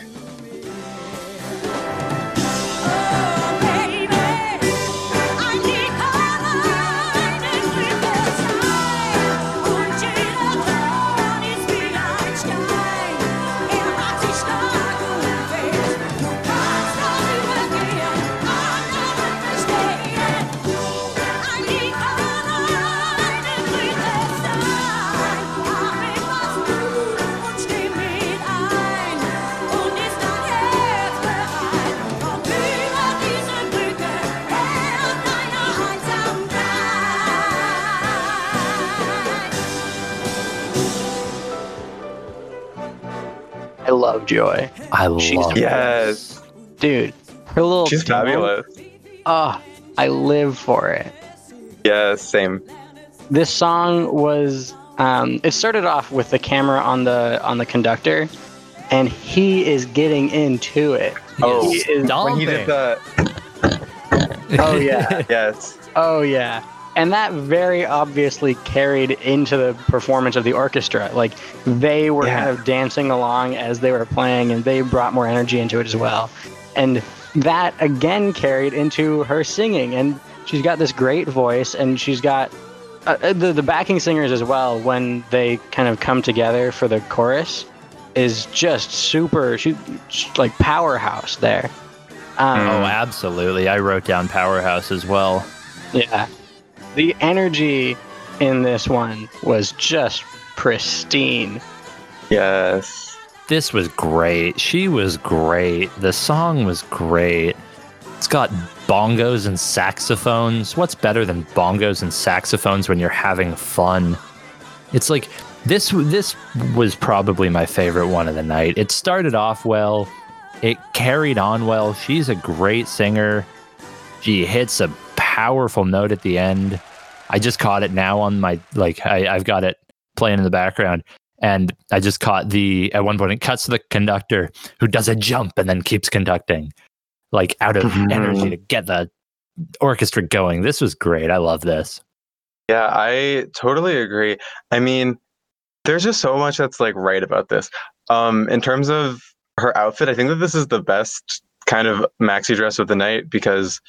I love joy I She's love a- Yes. dude her little She's demo- fabulous. Ah, I live for it. Yes, same. This song was um, it started off with the camera on the on the conductor, and he is getting into it. Oh, He is- When he did the Oh, yeah. (laughs) yes. oh yeah, and that very obviously carried into the performance of the orchestra. Like they were Yeah. kind of dancing along as they were playing, and they brought more energy into it as well. And that again carried into her singing, and she's got this great voice, and she's got uh, uh, the the backing singers as well. When they kind of come together for the chorus, is just super. She, like powerhouse there. Um, Oh, absolutely. I wrote down Powerhouse as well. Yeah. The energy in this one was just pristine. Yes. This was great. She was great. The song was great. It's got bongos and saxophones. What's better than bongos and saxophones when you're having fun? It's like this this was probably my favorite one of the night. It started off well. It carried on well. She's a great singer. She hits a powerful note at the end. I just caught it now on my like I, I've got it playing in the background and I just caught the at one point it cuts to the conductor who does a jump and then keeps conducting, like out of Mhm. energy to get the orchestra going. This was great. I love this. Yeah, I totally agree. I mean, there's just so much that's like right about this. Um, in terms of her outfit, I think that this is the best kind of maxi dress of the night because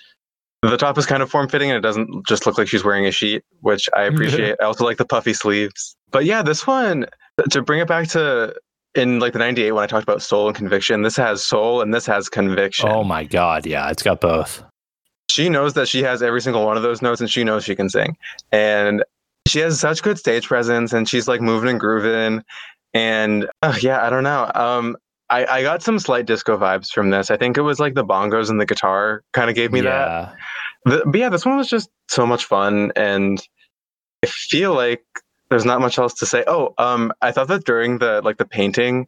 the top is kind of form fitting and it doesn't just look like she's wearing a sheet, which I (laughs) appreciate. I also like the puffy sleeves. But yeah, this one to bring it back to in like the 98 when I talked about soul and conviction, this has soul and this has conviction. Oh my god, yeah, it's got both. she knows that she has every single one of those notes and she knows she can sing and she has such good stage presence and she's like moving and grooving and yeah i don't know um I, I got some slight disco vibes from this i think it was like the bongos and the guitar kind of gave me that yeah. The, but yeah this one was just so much fun and i feel like there's not much else to say oh um i thought that during the like the painting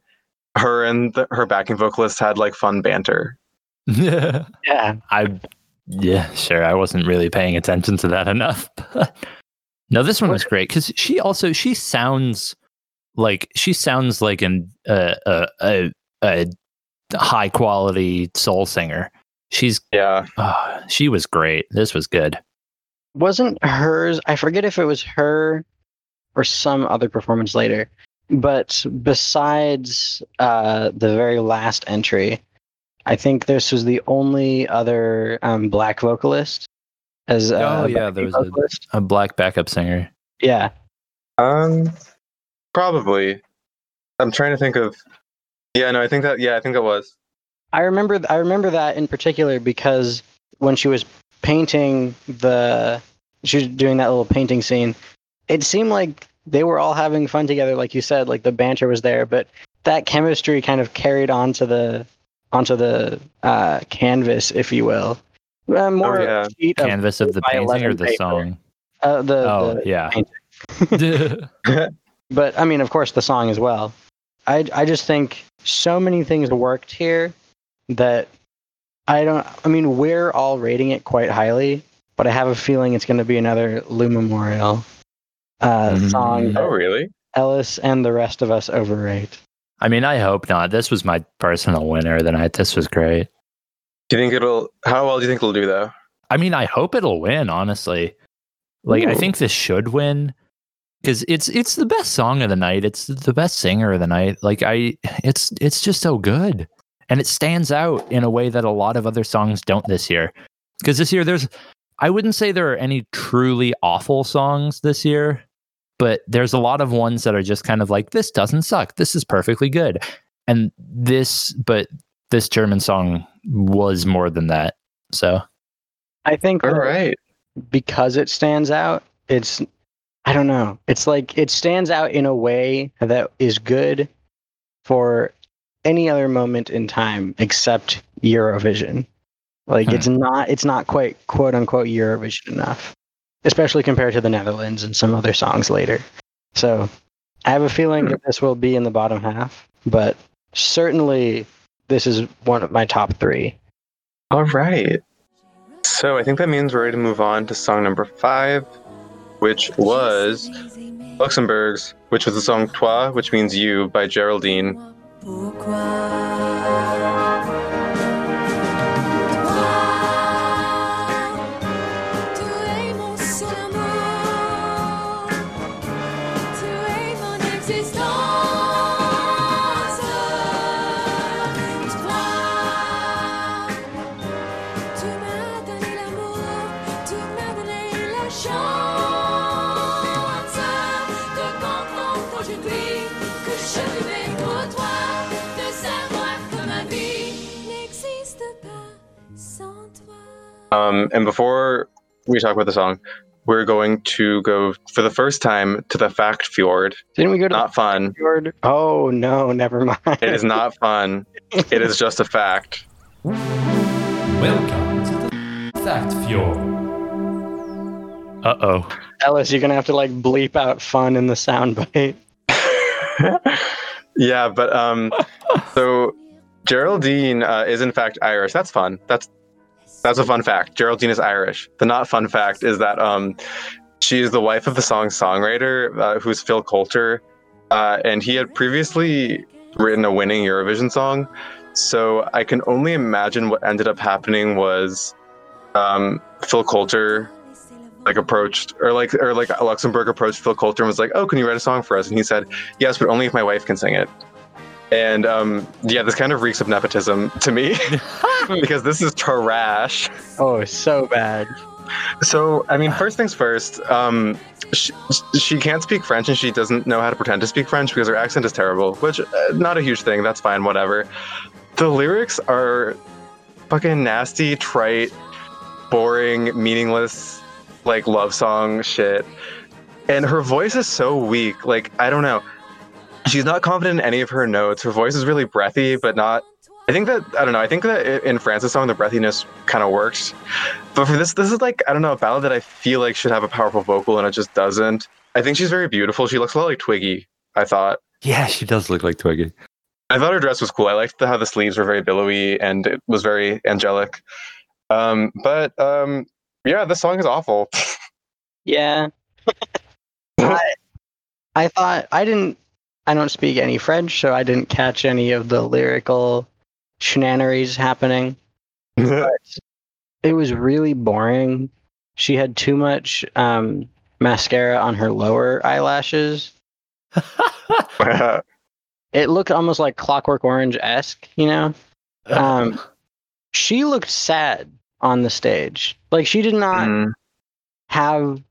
her and the, her backing vocalist had like fun banter (laughs) Yeah. I yeah, sure. I wasn't really paying attention to that (laughs) enough. No, this one was great because she also she sounds like she sounds like an uh, a a a high quality soul singer. She's yeah uh, she was great. This was good. Wasn't hers, I forget if it was her or some other performance later, but besides uh, the very last entry, I think this was the only other um, black vocalist as a Oh, yeah, there was a- A black backup singer. Yeah. um probably I'm trying to think of. Yeah, no, I think that. Yeah, I think it was. I remember I remember that in particular because when she was painting the she was doing that little painting scene, it seemed like they were all having fun together, like you said, like the banter was there, but that chemistry kind of carried onto the onto the uh, canvas, if you will. Uh, more Oh, yeah. sheet of- Canvas of the by painting or the paper. song? uh, the, Oh, the yeah. (laughs) but I mean, of course, the song as well. I I just think so many things worked here that I don't. I mean, we're all rating it quite highly, but I have a feeling it's going to be another Lou Memorial uh, Mm. song Oh, really? Ellis and the rest of us overrate. I mean, I hope not. This was my personal winner of the night. This was great. Do you think it'll? How well do you think it'll do though? I mean, I hope it'll win, honestly. Like I think this should win because it's it's the best song of the night. It's the best singer of the night. Like I it's it's just so good. And it stands out in a way that a lot of other songs don't this year. Because this year there's I wouldn't say there are any truly awful songs this year, but there's a lot of ones that are just kind of like this doesn't suck. This is perfectly good. And this but this German song was more than that. So I think All that right. because it stands out, it's I don't know. It's like it stands out in a way that is good for any other moment in time except Eurovision. Like Hmm. it's not it's not quite quote unquote Eurovision enough. Especially compared to the Netherlands and some other songs later. So I have a feeling Hmm. that this will be in the bottom half, but certainly this is one of my top three. All right. So I think that means we're ready to move on to song number five, which was Luxembourg's, which was the song Toi, which means you by Geraldine. Pourquoi? Um, and before we talk about the song, we're going to go for the first time to the Fact Fjord. Didn't we go to Not fun. the fjord? Oh no, never mind. It is not fun. It is just a fact. Welcome to the Fact Fjord. Uh oh. Ellis, you're gonna have to like bleep out fun in the soundbite. (laughs) yeah, but um, so Geraldine uh, is in fact Irish. That's fun. That's that's a fun fact. Geraldine is Irish. The not fun fact is that um, she is the wife of the song songwriter, uh, who's Phil Coulter, uh, and he had previously written a winning Eurovision song. So I can only imagine what ended up happening was um, Phil Coulter like approached or like or like Luxembourg approached Phil Coulter and was like, "Oh, can you write a song for us?" And he said, "Yes, but only if my wife can sing it." And um, yeah, this kind of reeks of nepotism to me (laughs) (laughs) because this is trash. Oh, so bad. So I mean, first things first. Um, she, she can't speak French and she doesn't know how to pretend to speak French because her accent is terrible. Which uh, not a huge thing. That's fine. Whatever. The lyrics are fucking nasty, trite, boring, meaningless, like love song shit. And her voice is so weak. Like I don't know. She's not confident in any of her notes. Her voice is really breathy, but not I think that I don't know. I think that in France's song, the breathiness kind of works, but for this, this is like I don't know a ballad that I feel like should have a powerful vocal and it just doesn't. I think she's very beautiful. She looks a lot like Twiggy. I thought. Yeah, she does look like Twiggy. I thought her dress was cool. I liked the, how the sleeves were very billowy and it was very angelic. Um, but um, yeah, this song is awful. (laughs) Yeah. (laughs) I, I thought I didn't. I don't speak any French, so I didn't catch any of the lyrical shenaneries happening. (laughs) It was really boring. She had too much um, mascara on her lower eyelashes. (laughs) It looked almost like Clockwork Orange esque, you know. Um, she looked sad on the stage. Like she did not Mm, have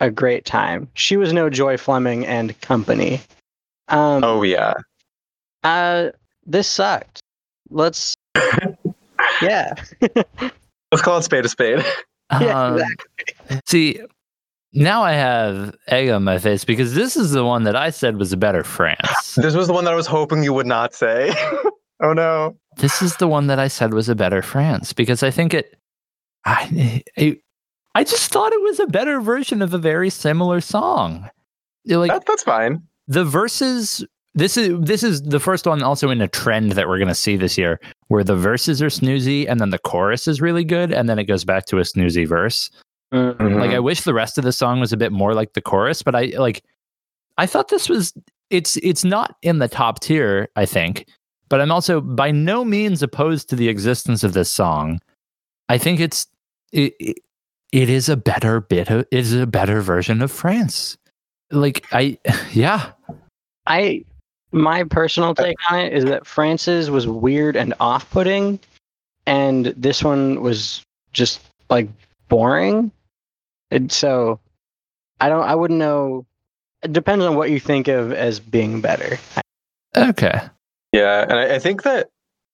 a great time. She was no Joy Fleming and company. Um, oh yeah. Uh, this sucked. Let's. (laughs) yeah. (laughs) Let's call it spade a spade. (laughs) Yeah, Um, See, now I have egg on my face because this is the one that I said was a better France. This was the one that I was hoping you would not say. oh no. this is the one that I said was a better France because I think it. I, I, I just thought it was a better version of a very similar song. Like That, that's fine. The verses. This is this is the first one also in a trend that we're gonna see this year, where the verses are snoozy and then the chorus is really good, and then it goes back to a snoozy verse. Mm. Mhm. Like I wish the rest of the song was a bit more like the chorus, but I like I thought this was it's it's not in the top tier, I think, but I'm also by no means opposed to the existence of this song. I think it's it, it, it is a better bit of it is a better version of France. Like I (sighs) yeah. I my personal uh, take on it is that France's was weird and off-putting, and this one was just like boring. And so, I don't. I wouldn't know. It depends on what you think of as being better. Okay. Yeah, and I, I think that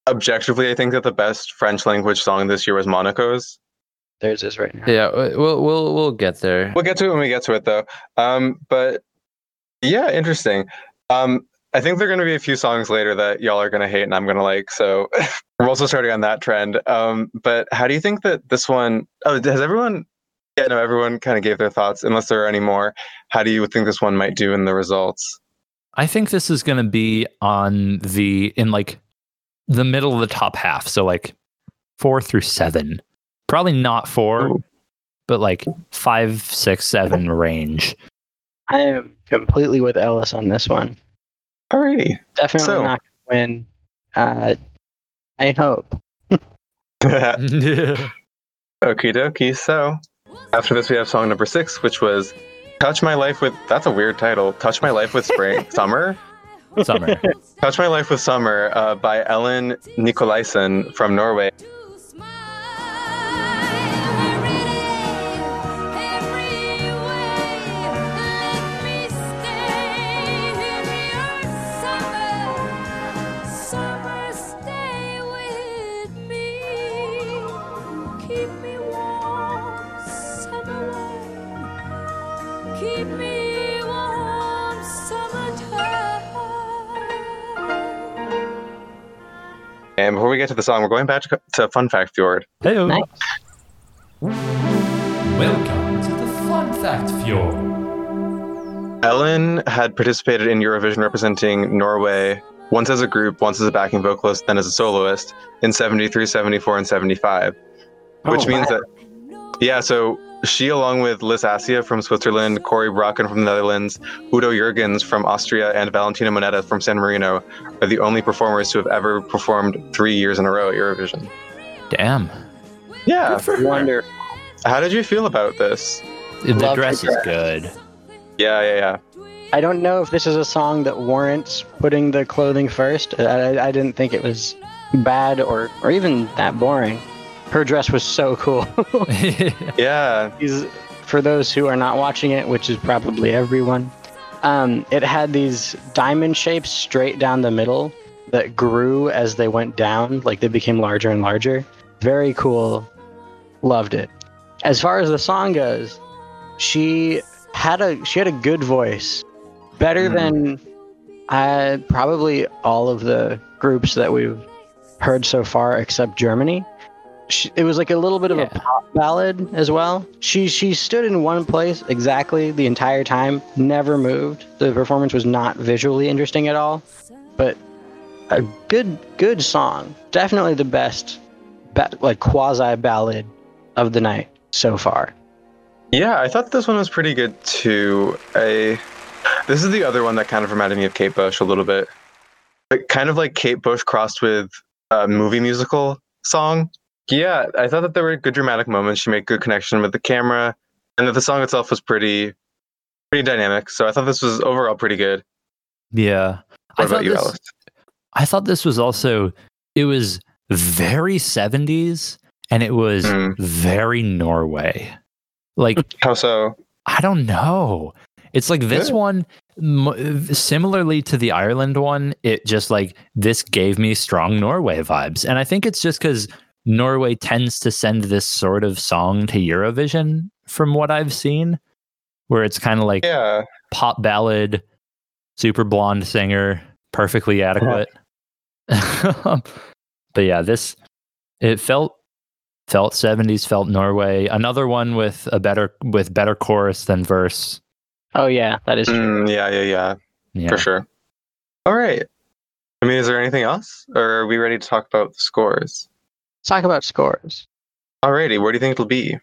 objectively, I think that the best French language song this year was Monaco's. There's is right now. Yeah, we'll we'll we'll get there. We'll get to it when we get to it, though. Um, but yeah, interesting. Um, I think there are going to be a few songs later that y'all are going to hate and I'm going to like. So (laughs) we're also starting on that trend. Um, but how do you think that this one? Oh, has everyone? Yeah, no, everyone kind of gave their thoughts. Unless there are any more, how do you think this one might do in the results? I think this is going to be on the in like the middle of the top half, so like four through seven. Probably not four, Ooh. but like five, six, seven range. I am completely with Ellis on this one. Alrighty. Definitely So- not going to win. Uh, I hope. (laughs) (laughs) Okie dokie. So after this, we have song number six, which was "Touch My Life with." That's a weird title. "Touch My Life with Spring (laughs) Summer." Summer. "Touch My Life with Summer" uh, by Ellen Nikolaysen from Norway. And before we get to the song, we're going back to, to Fun Fact Fjord. Hey, Nice. welcome to the Fun Fact Fjord. Ellen had participated in Eurovision representing Norway once as a group, once as a backing vocalist, then as a soloist in 73, 74, and 75. Which Oh, means wow. that, yeah, so she, along with Lys Assia from Switzerland, Corry Brokken from the Netherlands, Udo Jurgens from Austria, and Valentina Monetta from San Marino, are the only performers to have ever performed three years in a row at Eurovision. Damn. Yeah. Good. Wonder. How did you feel about this? The Love the dress is good. Yeah, yeah, yeah. I don't know if this is a song that warrants putting the clothing first. I, I, I didn't think it was bad or, or even that boring. Her dress was so cool. (laughs) Yeah. these, for those who are not watching it, which is probably everyone, um, it had these diamond shapes straight down the middle that grew as they went down, like they became larger and larger. Very cool. Loved it. As far as the song goes, she had a she had a good voice, better Mhm. than uh, probably all of the groups that we've heard so far, except Germany. She, it was like a little bit of Yeah. a pop ballad as well. She she stood in one place exactly the entire time, never moved. The performance was not visually interesting at all, but a good good song. Definitely the best, ba- like quasi ballad of the night so far. Yeah, I thought this one was pretty good too. I this is the other one that kind of reminded me of Kate Bush a little bit. But kind of like Kate Bush crossed with a movie musical song. Yeah, I thought that there were good dramatic moments. She made good connection with the camera, and that the song itself was pretty pretty dynamic. So I thought this was overall pretty good. Yeah. I What thought you, this- Ellis? I thought this was also it was very 70s and it was Mm. very Norway. Like (laughs) How so? I don't know. It's like this one similarly to the Ireland one, it just like this gave me strong Norway vibes. And I think it's just because Norway tends to send this sort of song to Eurovision from what I've seen, where it's kind of like Yeah. pop ballad, super blonde singer, perfectly (laughs) adequate. (laughs) but yeah, this it felt felt 70s, felt Norway. Another one with a better with better chorus than verse. Oh yeah, that is true. Mm, yeah, yeah, yeah, Yeah. for sure. All right. I mean, is there anything else, or are we ready to talk about the scores? Let's talk about scores. Alrighty, where do you think it'll be?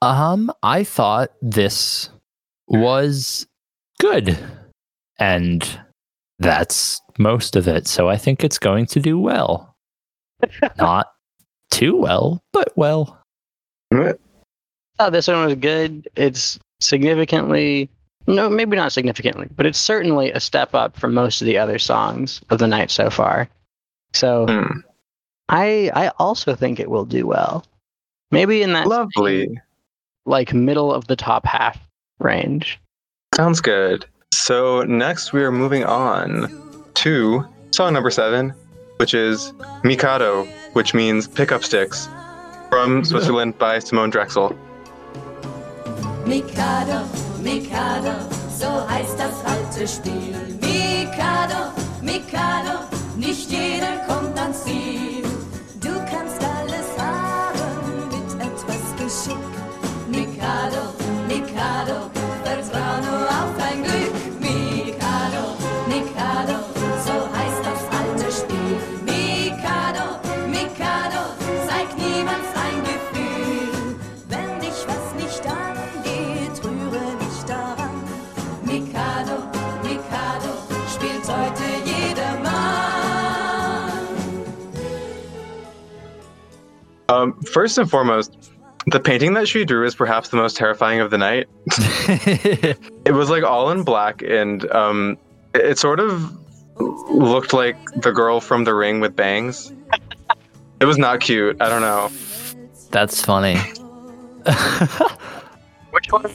Um, I thought this was good. And that's most of it. So I think it's going to do well. (laughs) Not too well, but well. Oh, this one was good. It's significantly no, maybe not significantly, but it's certainly a step up from most of the other songs of the night so far. So Hmm, I I also think it will do well. Maybe in that Lovely. like middle of the top half range. Sounds good. So next we are moving on to song number seven, which is Mikado, which means pick up sticks, from (laughs) Switzerland by Simone Drexel. Mikado, Mikado, so heißt das alte Spiel. Mikado, Mikado, Um, first and foremost, the painting that she drew is perhaps the most terrifying of the night. (laughs) It was like all in black, and um, it, it sort of looked like the girl from The Ring with bangs. It was not cute. I don't know. That's funny. Which one?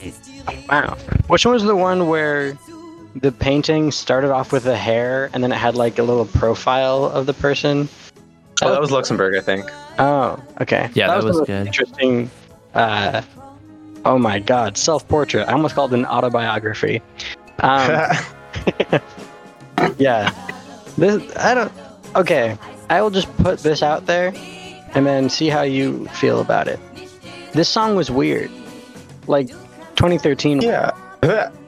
Wow. Which one was the one where the painting started off with the hair and then it had like a little profile of the person? Oh, that was Luxembourg, I think. Oh, okay. Yeah, that the was most good. Interesting. Uh, oh my God, self-portrait. I almost called it an autobiography. Um, (laughs) yeah. This I don't. Okay, I will just put this out there, and then see how you feel about it. This song was weird, like 2013. yeah.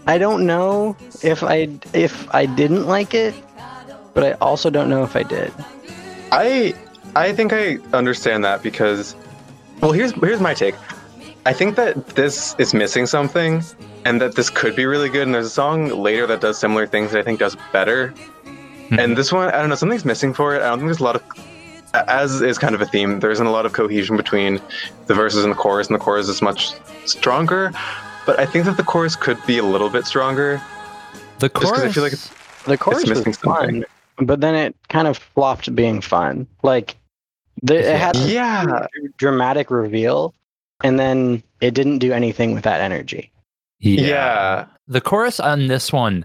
I don't know if I if I didn't like it, but I also don't know if I did. I I think I understand that because well here's here's my take. I think that this is missing something and that this could be really good and there's a song later that does similar things that I think does better. Hmm. And this one, I don't know, something's missing for it. I don't think there's a lot of as is kind of a theme, there isn't a lot of cohesion between the verses and the chorus, and the chorus is much stronger. But I think that the chorus could be a little bit stronger. The chorus. I feel like it's- The chorus was missing something. fun, but then it kind of flopped being fun. Like the, it had this Yeah. dramatic reveal, and then it didn't do anything with that energy. Yeah. The chorus on this one,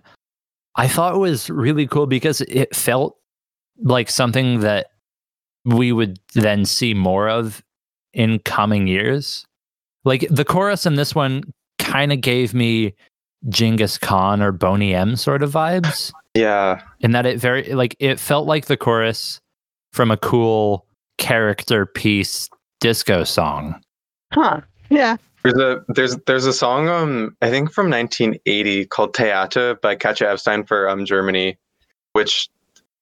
I thought was really cool because it felt like something that we would then see more of in coming years. Like the chorus in this one kind of gave me Genghis Khan or Boney M sort of vibes. Yeah. in that it very like it felt like the chorus from a cool character piece disco song. Huh? Yeah. There's a there's there's a song um I think from 1980 called Theater by Katja Ebstein for um Germany, which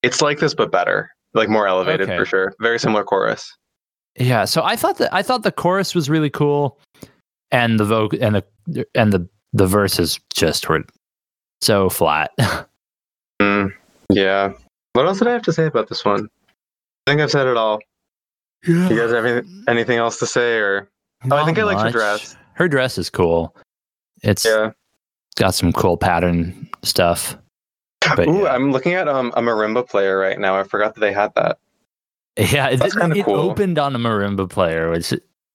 it's like this but better, like more elevated Okay. for sure. Very similar chorus. Yeah, so I thought that I thought the chorus was really cool, and the vocal and the and the the verses just were so flat. (laughs) Mm, yeah. What else did I have to say about this one? I think I've said it all. You guys have any, anything else to say or? Oh, I think I like her dress. Her dress is cool. It's Yeah. got some cool pattern stuff. But Ooh, yeah. I'm looking at um a marimba player right now. I forgot that they had that. Yeah, it, That's kinda it cool. opened on a marimba player, which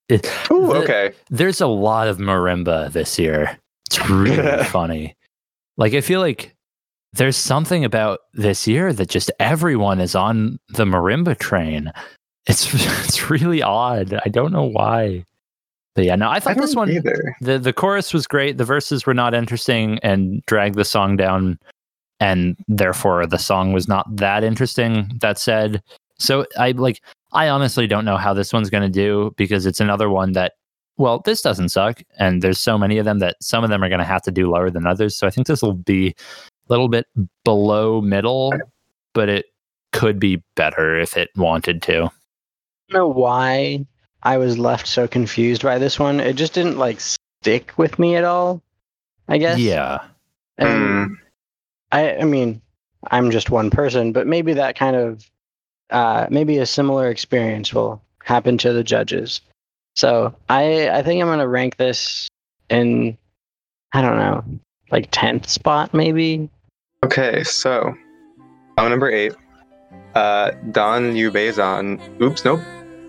it, Ooh, the- okay. there's a lot of marimba this year. It's really (laughs) funny. Like I feel like there's something about this year that just everyone is on the marimba train. It's (laughs) it's really odd. I don't know why. But yeah, no, I I thought this one either. the the chorus was great. The verses were not interesting and dragged the song down, and therefore the song was not that interesting. That said, so I like I honestly don't know how this one's going to do because it's another one that well, this doesn't suck, and there's so many of them that some of them are going to have to do lower than others. So I think this will be little bit below middle, but it could be better if it wanted to. I don't know why I was left so confused by this one. It just didn't like stick with me at all. I guess. Yeah. And Mm, I, I mean, I'm just one person, but maybe that kind of, uh, maybe a similar experience will happen to the judges. So I, I think I'm gonna rank this in, I don't know, like tenth spot maybe. Okay, so song number eight, uh, Don Lubezan. Oops, nope.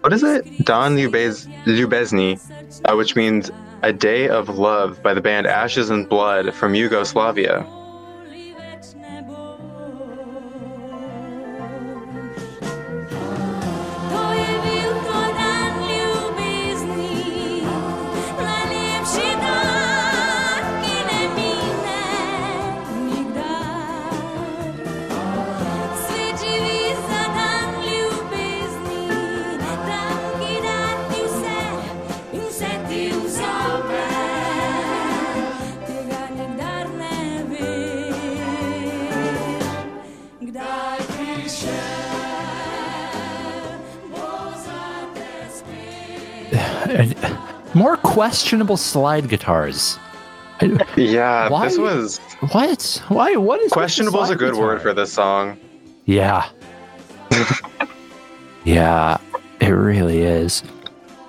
What is it? Don Lubez Lubezny, uh, which means "A Day of Love" by the band Ashes and Blood from Yugoslavia. Questionable slide guitars. Yeah, Why- this was What? Why? What is questionable is a slide good word for this song. Yeah. (laughs) yeah, it really is.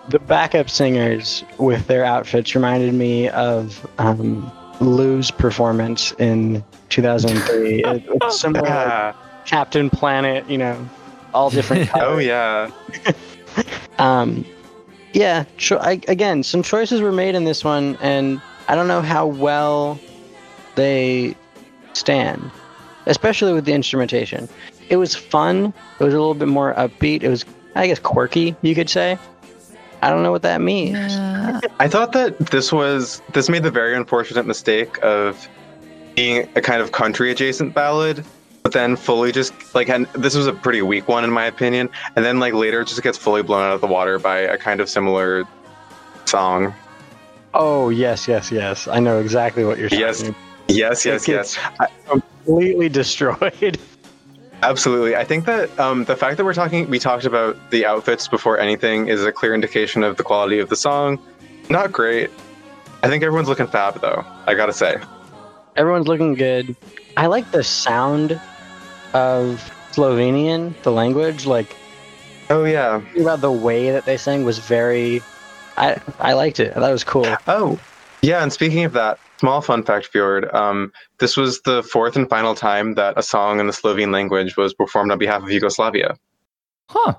The backup singers with their outfits reminded me of um, Lou's performance in 2003. (laughs) It- it's similar, like Captain Planet, you know, all different (laughs) colors. Oh yeah. Um, yeah, cho- I, again, some choices were made in this one, and I don't know how well they stand, especially with the instrumentation. It was fun. It was a little bit more upbeat. It was, I guess, quirky, you could say. I don't know what that means. I thought that this was this made the very unfortunate mistake of being a kind of country adjacent ballad, but then fully just like and this was a pretty weak one in my opinion, and then like later it just gets fully blown out of the water by a kind of similar song. Oh yes, yes, yes. I know exactly what you're saying. Yes, yes, yes, It yes. gets Completely (laughs) destroyed. Absolutely. I think that um, the fact that we're talking, we talked about the outfits before anything is a clear indication of the quality of the song. Not great. I think everyone's looking fab though. I gotta say. Everyone's looking good. I like the sound of Slovenian, the language. Like Oh yeah. about the way that they sang was very. I I liked it. That was cool. Oh, yeah. And speaking of that, small fun fact, Fjord. Um, this was the fourth and final time that a song in the Slovene language was performed on behalf of Yugoslavia, Huh.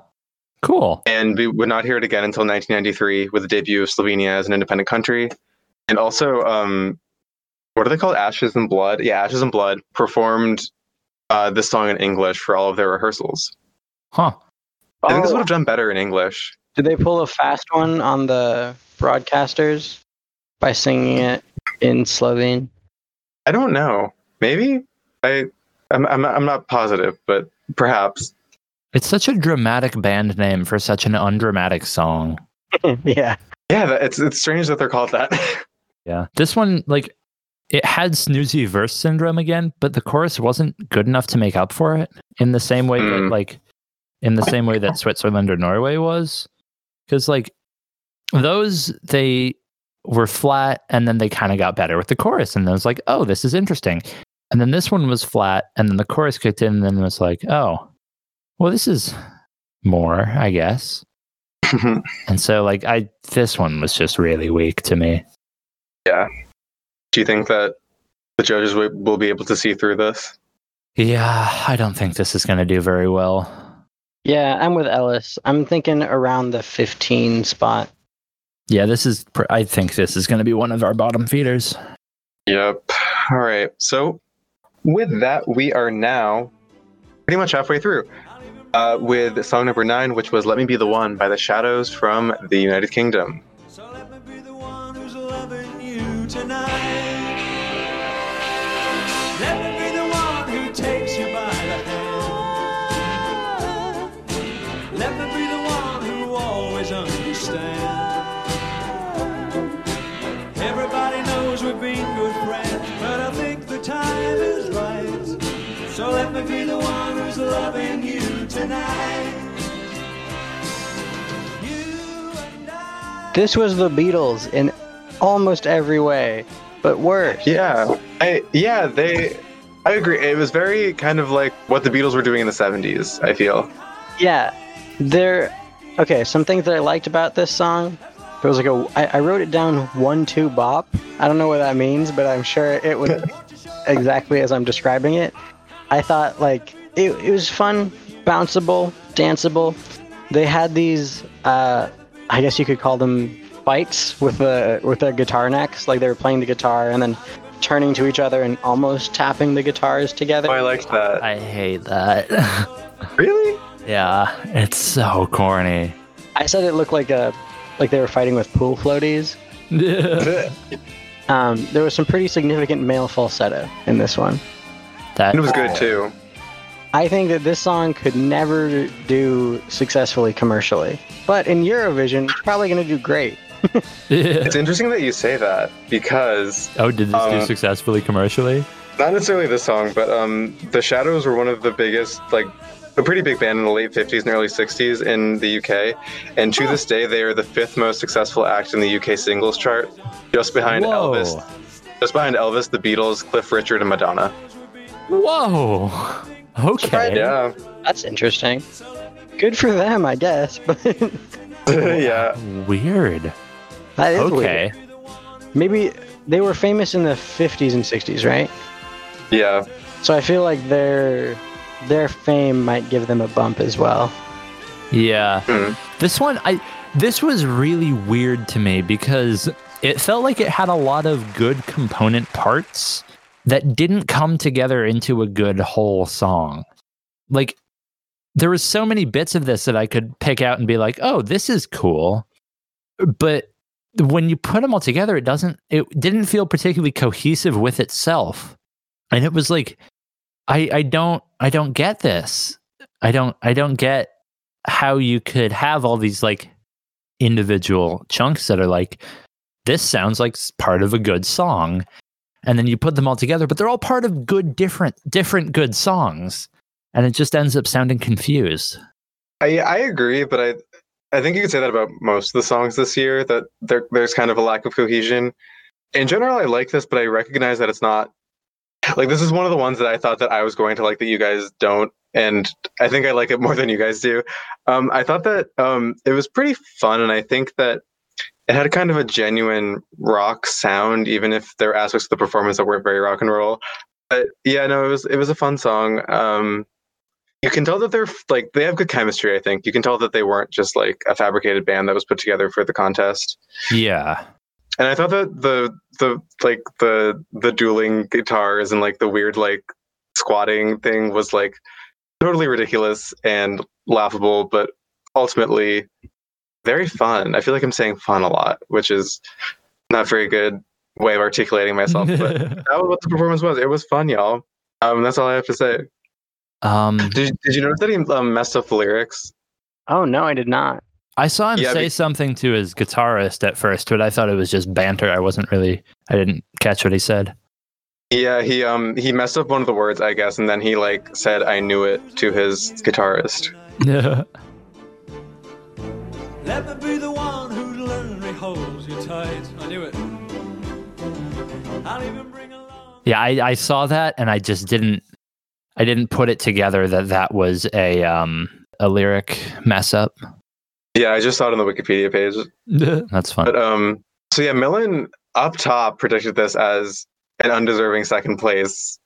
Cool. and we would not hear it again until 1993 with the debut of Slovenia as an independent country. And also, um, what are they called? Ashes and Blood. Yeah, Ashes and Blood performed uh, this song in English for all of their rehearsals. Huh. I think this Oh, would have done better in English. did they pull a fast one on the broadcasters by singing it in Slovene? I don't know. Maybe I. I'm, I'm, I'm not positive, but perhaps. It's such a dramatic band name for such an undramatic song. (laughs) yeah. Yeah, it's it's strange that they're called that. (laughs) Yeah. This one, like, it had snoozy verse syndrome again, but the chorus wasn't good enough to make up for it in the same way that, Mm. like, in the same way that Switzerland or Norway was. Because, like, those, they were flat and then they kind of got better with the chorus. And then it was like, oh, this is interesting. And then this one was flat and then the chorus kicked in and then it was like, oh, well, this is more, I guess. (laughs) And so, like, I, this one was just really weak to me. Do you think that the judges will, will be able to see through this? Yeah, I don't think this is going to do very well. Yeah, I'm with Ellis. I'm thinking around the 15 spot. Yeah, this is. pr- I think this is going to be one of our bottom feeders. Yep. All right. So with that, we are now pretty much halfway through uh, with song number nine, which was Let Me Be the One by the Shadows from the United Kingdom. Loving you tonight. You and I. This was the Beatles in almost every way, but worse. Yeah, I yeah they. I agree. It was very kind of like what the Beatles were doing in the '70s. I feel. Yeah, there. Okay, some things that I liked about this song. It was like a. I, I wrote it down one two bop. I don't know what that means, but I'm sure it was (laughs) exactly as I'm describing it. I thought like it, it was fun, bounceable, danceable. They had these. Uh, I guess you could call them fights with the with their guitar necks. Like they were playing the guitar and then turning to each other and almost tapping the guitars together. Oh, I like that. I hate that. (laughs) Really? yeah, it's so corny. I said it looked like a like they were fighting with pool floaties. (laughs) Um, there was some pretty significant male falsetto in this one. that It was good too. I think that this song could never do successfully commercially, but in Eurovision, it's probably going to do great. (laughs) It's interesting that you say that because oh, did this do Um, successfully commercially? not necessarily this song, but um, the Shadows were one of the biggest, like, a pretty big band in the late 50s and early 60s in the UK. And to this day, they are the fifth most successful act in the UK singles chart, just behind Whoa. Elvis. Just behind Elvis, the Beatles, Cliff Richard, and Madonna. Whoa. Okay. Yeah. That's interesting. Good for them, I guess. (laughs) But (laughs) yeah. Weird. that is Okay. weird. Maybe they were famous in the 50s and 60s, right? Yeah. So I feel like their their fame might give them a bump as well. Yeah. Hmm. This one I this was really weird to me because it felt like it had a lot of good component parts that didn't come together into a good whole song. Like there was so many bits of this that I could pick out and be like, "Oh, this is cool." But when you put them all together, it doesn't it didn't feel particularly cohesive with itself. And it was like I I don't I don't get this. I don't I don't get how you could have all these like individual chunks that are like this sounds like part of a good song and then you put them all together but they're all part of good different different good songs and it just ends up sounding confused I I agree, but I I think you could say that about most of the songs this year that there there's kind of a lack of cohesion. In general, I like this, but I recognize that it's not like this is one of the ones that I thought that I was going to like that you guys don't, and I think I like it more than you guys do. Um, I thought that um, it was pretty fun, and I think that it had kind of a genuine rock sound, even if there were aspects of the performance that weren't very rock and roll. But yeah, no, it was it was a fun song. Um, you can tell that they're like they have good chemistry. I think you can tell that they weren't just like a fabricated band that was put together for the contest. yeah And I thought that the the like the the dueling guitars and like the weird like squatting thing was like totally ridiculous and laughable, but ultimately very fun. I feel like I'm saying fun a lot, which is not very good way of articulating myself. But (laughs) that was what the performance was. It was fun, y'all. Um, that's all I have to say. um Did, did you notice that he um, messed up the lyrics? Oh no, I did not. i saw him Yeah, say be- something to his guitarist at first but i thought it was just banter i wasn't really i didn't catch what he said Yeah, he um he messed up one of the words, I guess, and then he like said "I knew it" to his guitarist. (laughs) Let me be the one who lonely holds you tight. I knew it. I'll even bring along. Yeah, I, I saw that and I just didn't I didn't put it together that that was a um a lyric mess up. Yeah, I just saw it on the Wikipedia page. (laughs) That's fun. But um, so yeah, Millen up top predicted this as an undeserving second place.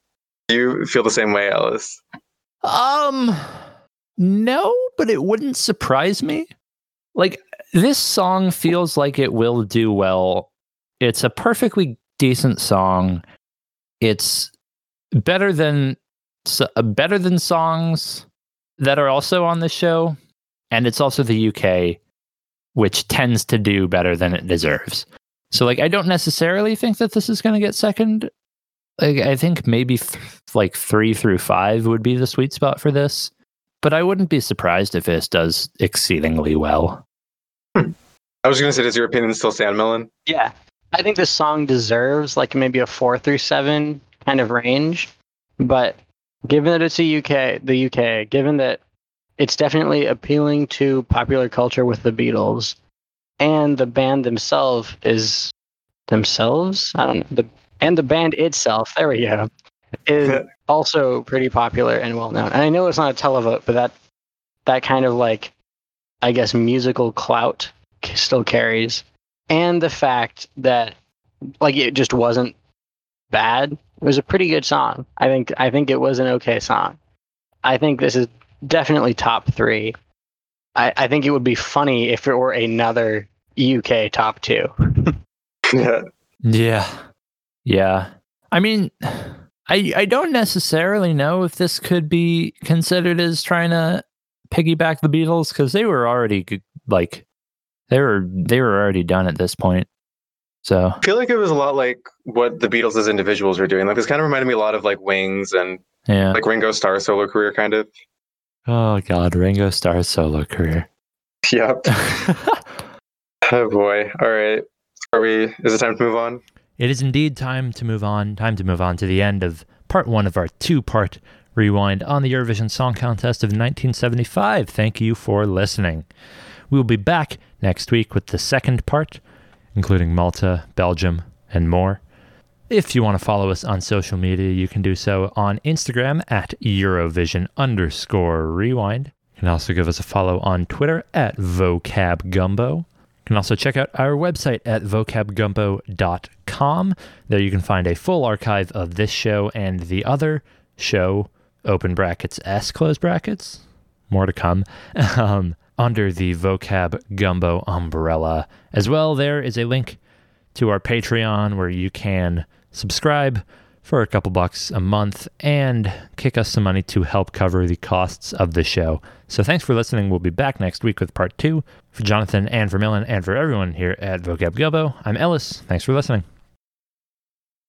Do you feel the same way, Ellis? Um no, but it wouldn't surprise me. Like this song feels like it will do well. It's a perfectly decent song. It's better than uh, better than songs that are also on the show, and it's also the UK, which tends to do better than it deserves. So, like, I don't necessarily think that this is going to get second. Like, I think maybe th- like three through five would be the sweet spot for this, but I wouldn't be surprised if this does exceedingly well. Hmm. I was going to say, does your opinion still stand, Millen? Yeah. I think this song deserves like maybe a four through seven kind of range. But given that it's a UK, the UK, given that it's definitely appealing to popular culture with the Beatles, and the band themselves is themselves. I don't know. The and the band itself. There we go. Is also pretty popular and well known. And I know it's not a televote, but that that kind of like, I guess, musical clout still carries and the fact that like it just wasn't bad. It was a pretty good song. I think I think it was an okay song. I think this is definitely top three. I, I think it would be funny if it were another UK top two. (laughs) Yeah. Yeah. Yeah. I mean, I I don't necessarily know if this could be considered as trying to piggyback the Beatles because they were already like they were they were already done at this point. So I feel like it was a lot like what the Beatles as individuals were doing. Like this kind of reminded me a lot of like Wings and yeah. like Ringo Starr's solo career, kind of. oh God, Ringo Starr's solo career. Yep. (laughs) Oh boy. All right. Are we? Is it time to move on? It is indeed time to move on. Time to move on to the end of part one of our two part rewind on the Eurovision Song Contest of 1975. Thank you for listening. We will be back next week with the second part, including Malta, Belgium, and more. If you want to follow us on social media, you can do so on Instagram at Eurovision underscore rewind. You can also give us a follow on Twitter at vocabgumbo. You can also check out our website at vocabgumbo.com. There you can find a full archive of this show and the other show, open brackets, S close brackets. More to come. (laughs) Um, under the Vocab Gumbo umbrella. As well, there is a link to our Patreon where you can subscribe for a couple bucks a month and kick us some money to help cover the costs of the show. So thanks for listening. We'll be back next week with part two. For Jonathan and for Millen and for everyone here at Vocab Gumbo, I'm Ellis. Thanks for listening.